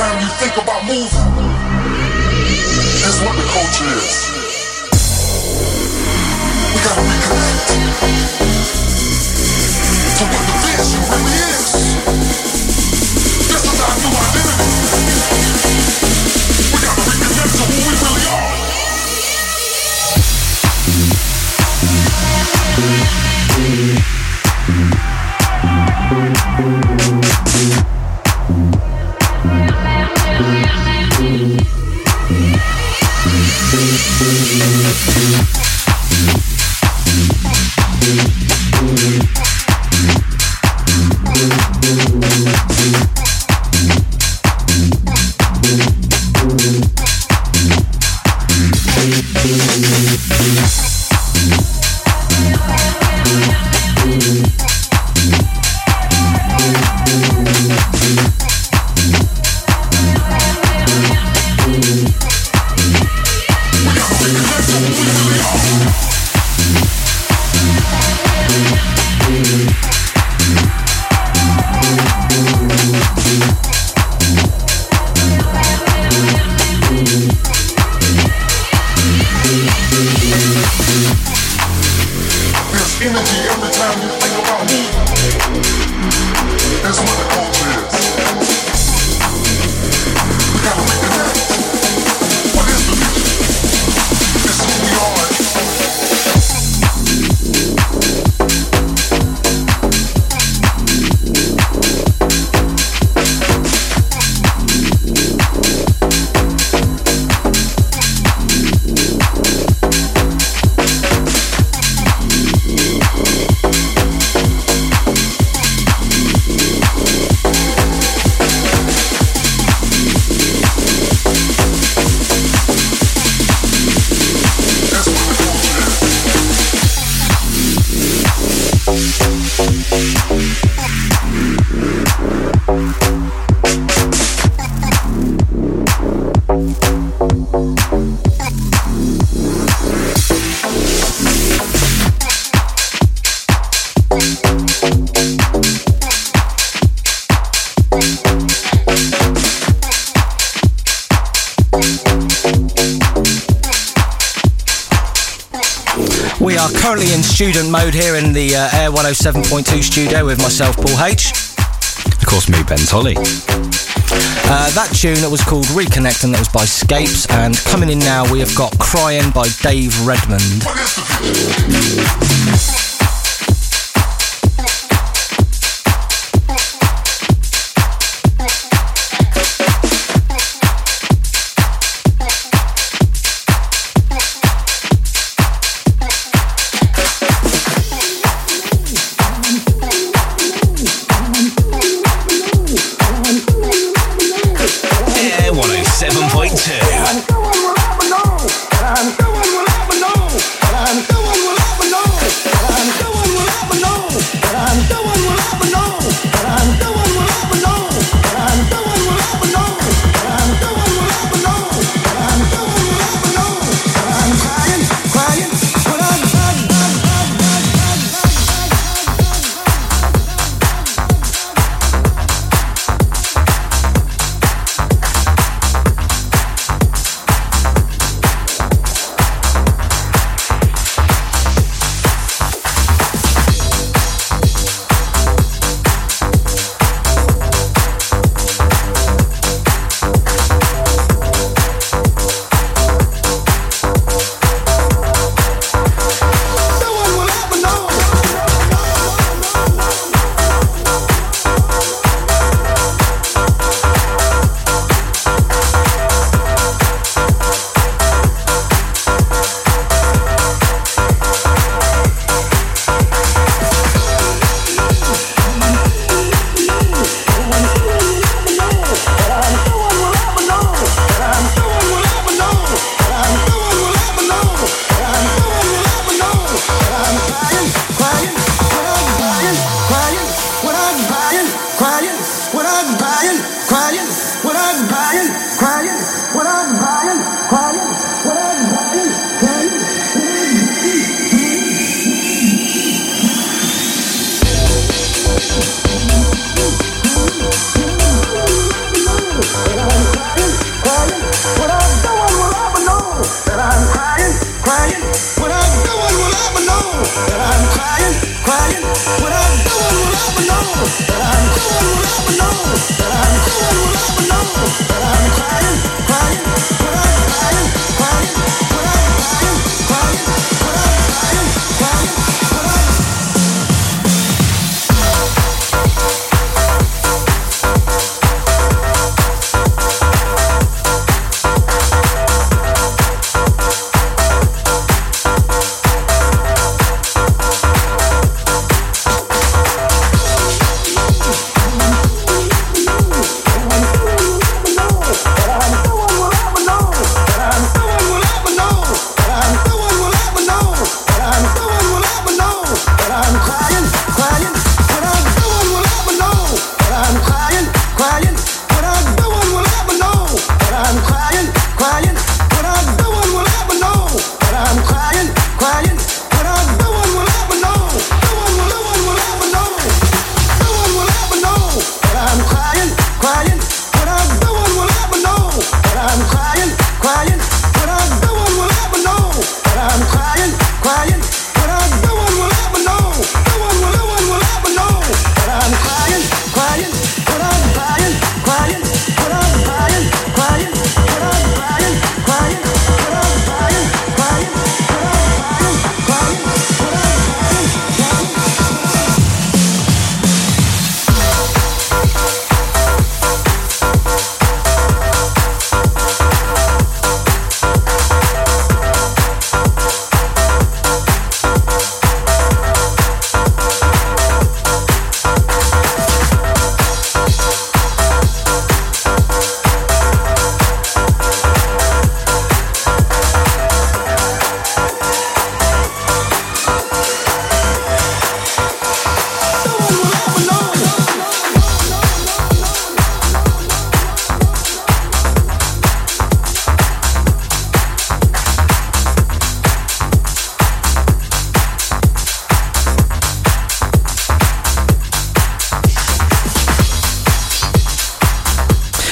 Speaker 10: Time you think about moving. That's what the culture is. We gotta reconnect to what the vision really is. This is our new identity. We gotta reconnect to who we really are. There's
Speaker 3: student mode here in the uh, Air 107.2 studio with myself, Paul H.
Speaker 2: Of course, me, Ben Tolley.
Speaker 3: Uh, that tune that was called Reconnect and that was by Scapes. And coming in now, we have got Crying by Dave Redmond.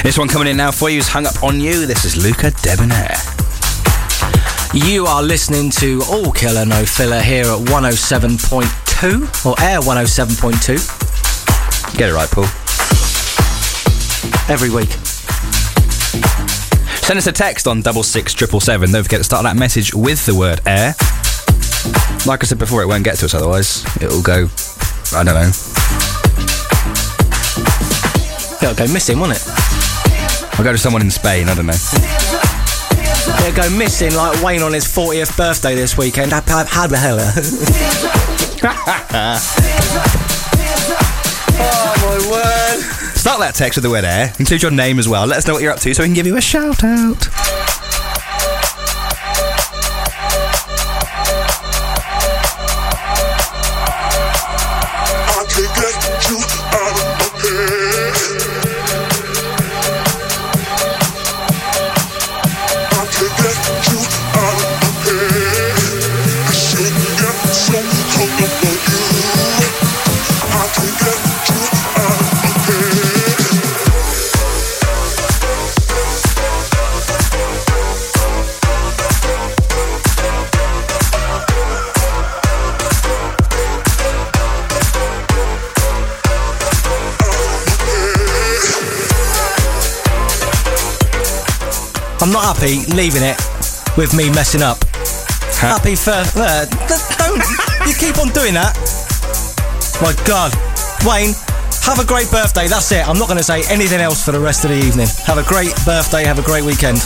Speaker 2: This one coming in now for you is Hung Up On You. This is Luca Debonaire.
Speaker 3: You are listening to All Killer No Filler here at 107.2 or Air 107.2
Speaker 2: Get it right, Paul.
Speaker 3: every week.
Speaker 2: Send us a text on double six triple seven. Don't forget to start that message with the word air. Like I said before, it won't get to us otherwise. It'll go, I don't know.
Speaker 3: It'll go missing, won't it?
Speaker 2: I'll go to someone in Spain, I don't know.
Speaker 3: they'll go missing like Wayne on his 40th birthday this weekend. How the hell? oh my word.
Speaker 2: Start that text with the word air. Include your name as well. Let us know what you're up to so we can give you a shout out.
Speaker 3: Leaving it with me messing up. Happy for. Uh, don't. you keep on doing that. My God. Wayne, have a great birthday. That's it. I'm not going to say anything else for the rest of the evening. Have a great birthday. Have a great weekend.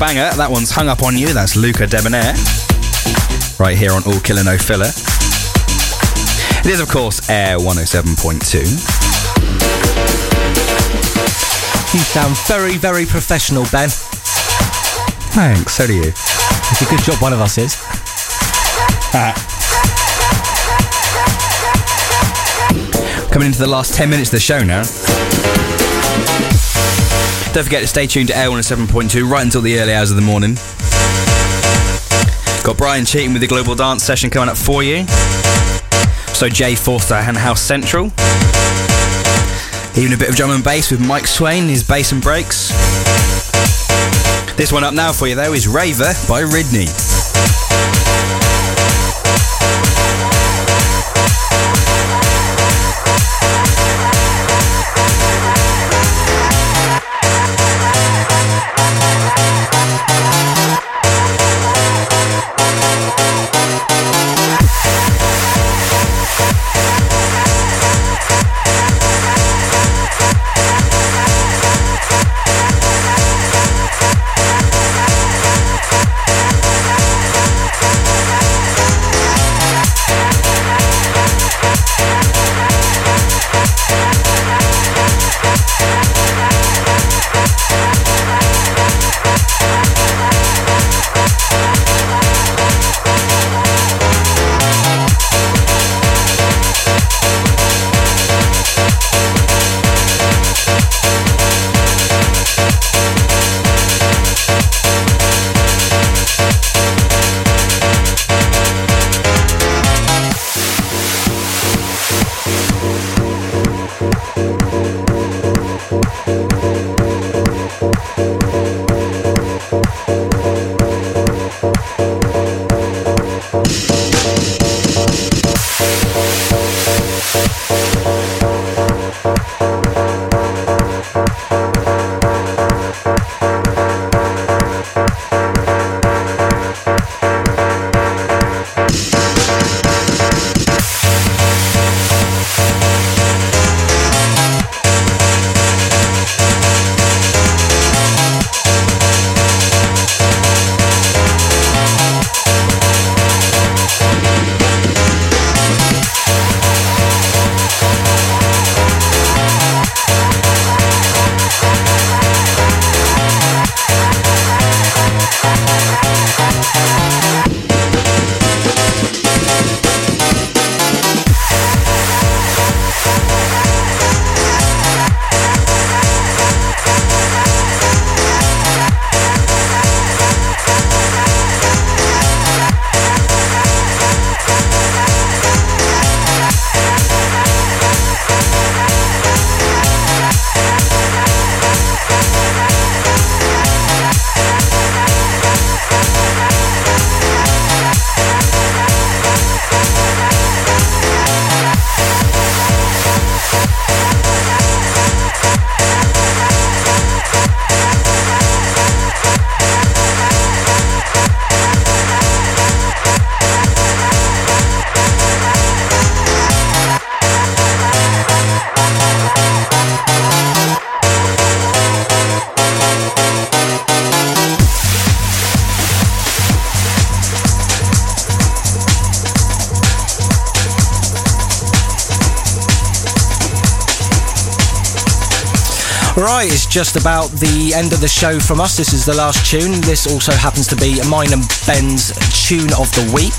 Speaker 2: Banger. That one's hung up on you. That's Luca Debonaire. Right here on All Killer No Filler. It is, of course, Air 107.2.
Speaker 9: You sound very, very professional, Ben.
Speaker 2: Thanks, so do you.
Speaker 9: It's a good job one of us is. Ah.
Speaker 2: Coming into the last 10 minutes of the show now. Don't forget to stay tuned to Air 107.2 right until the early hours of the morning. Got Brian cheating with the Global Dance session coming up for you. So Jay Forster and House Central. Even a bit of drum and bass with Mike Swain, his bass and breaks. This one up now for you though is Raver by Ridney.
Speaker 3: Just about the end of the show from us. This is the last tune. This also happens to be mine and Ben's tune of the week.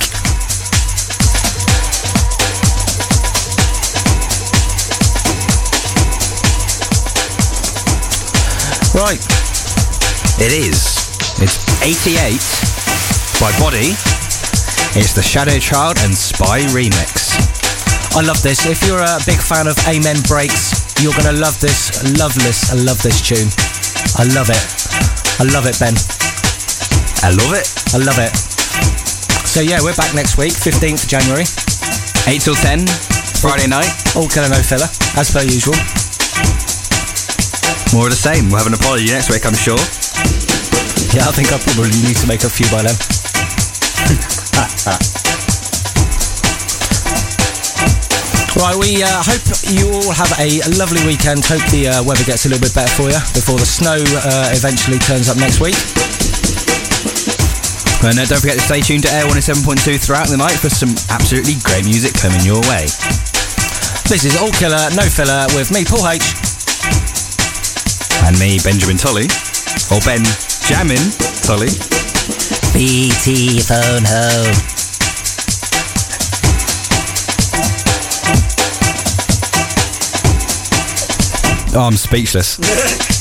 Speaker 3: Right,
Speaker 2: It is. It's 88 by Body. It's the Shadow Child and Spy remix.
Speaker 3: I love this. If you're a big fan of Amen Breaks, you're gonna love this. Love this. I love this tune. I love it. I love it, Ben.
Speaker 2: I love it.
Speaker 3: I love it. So yeah, we're back next week, 15th January.
Speaker 2: 8 till 10, Friday night.
Speaker 3: All killer no filler, as per usual.
Speaker 2: More of the same. We'll have an apology next week, I'm sure.
Speaker 3: Yeah, I think I probably need to make a few by then. Right, we uh, hope you all have a lovely weekend. Hope the uh, weather gets a little bit better for you before the snow uh, eventually turns up next week.
Speaker 2: And uh, don't forget to stay tuned to Air 107.2 throughout the night for some absolutely great music coming your way.
Speaker 3: This is All Killer, No Filler with me, Paul H.
Speaker 2: And me, Benjamin Tolley. Or Ben Jammin Tolley.
Speaker 9: BT phone ho.
Speaker 2: Oh, I'm speechless.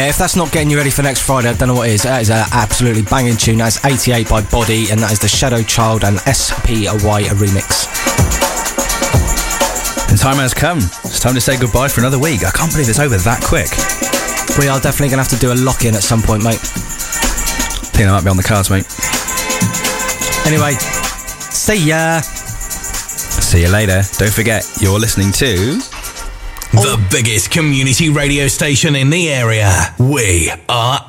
Speaker 3: Yeah, if that's not getting you ready for next Friday, I don't know what is. That is an absolutely banging tune. That's 88 by Body, and that is the Shadow Child and SPY remix.
Speaker 2: And time has come. It's time to say goodbye for another week. I can't believe it's over that quick.
Speaker 3: We are definitely going to have to do a lock in at some point, mate.
Speaker 2: I think that might be on the cards, mate.
Speaker 3: Anyway, see ya.
Speaker 2: See you later. Don't forget, you're listening to.
Speaker 1: The biggest community radio station in the area. We are.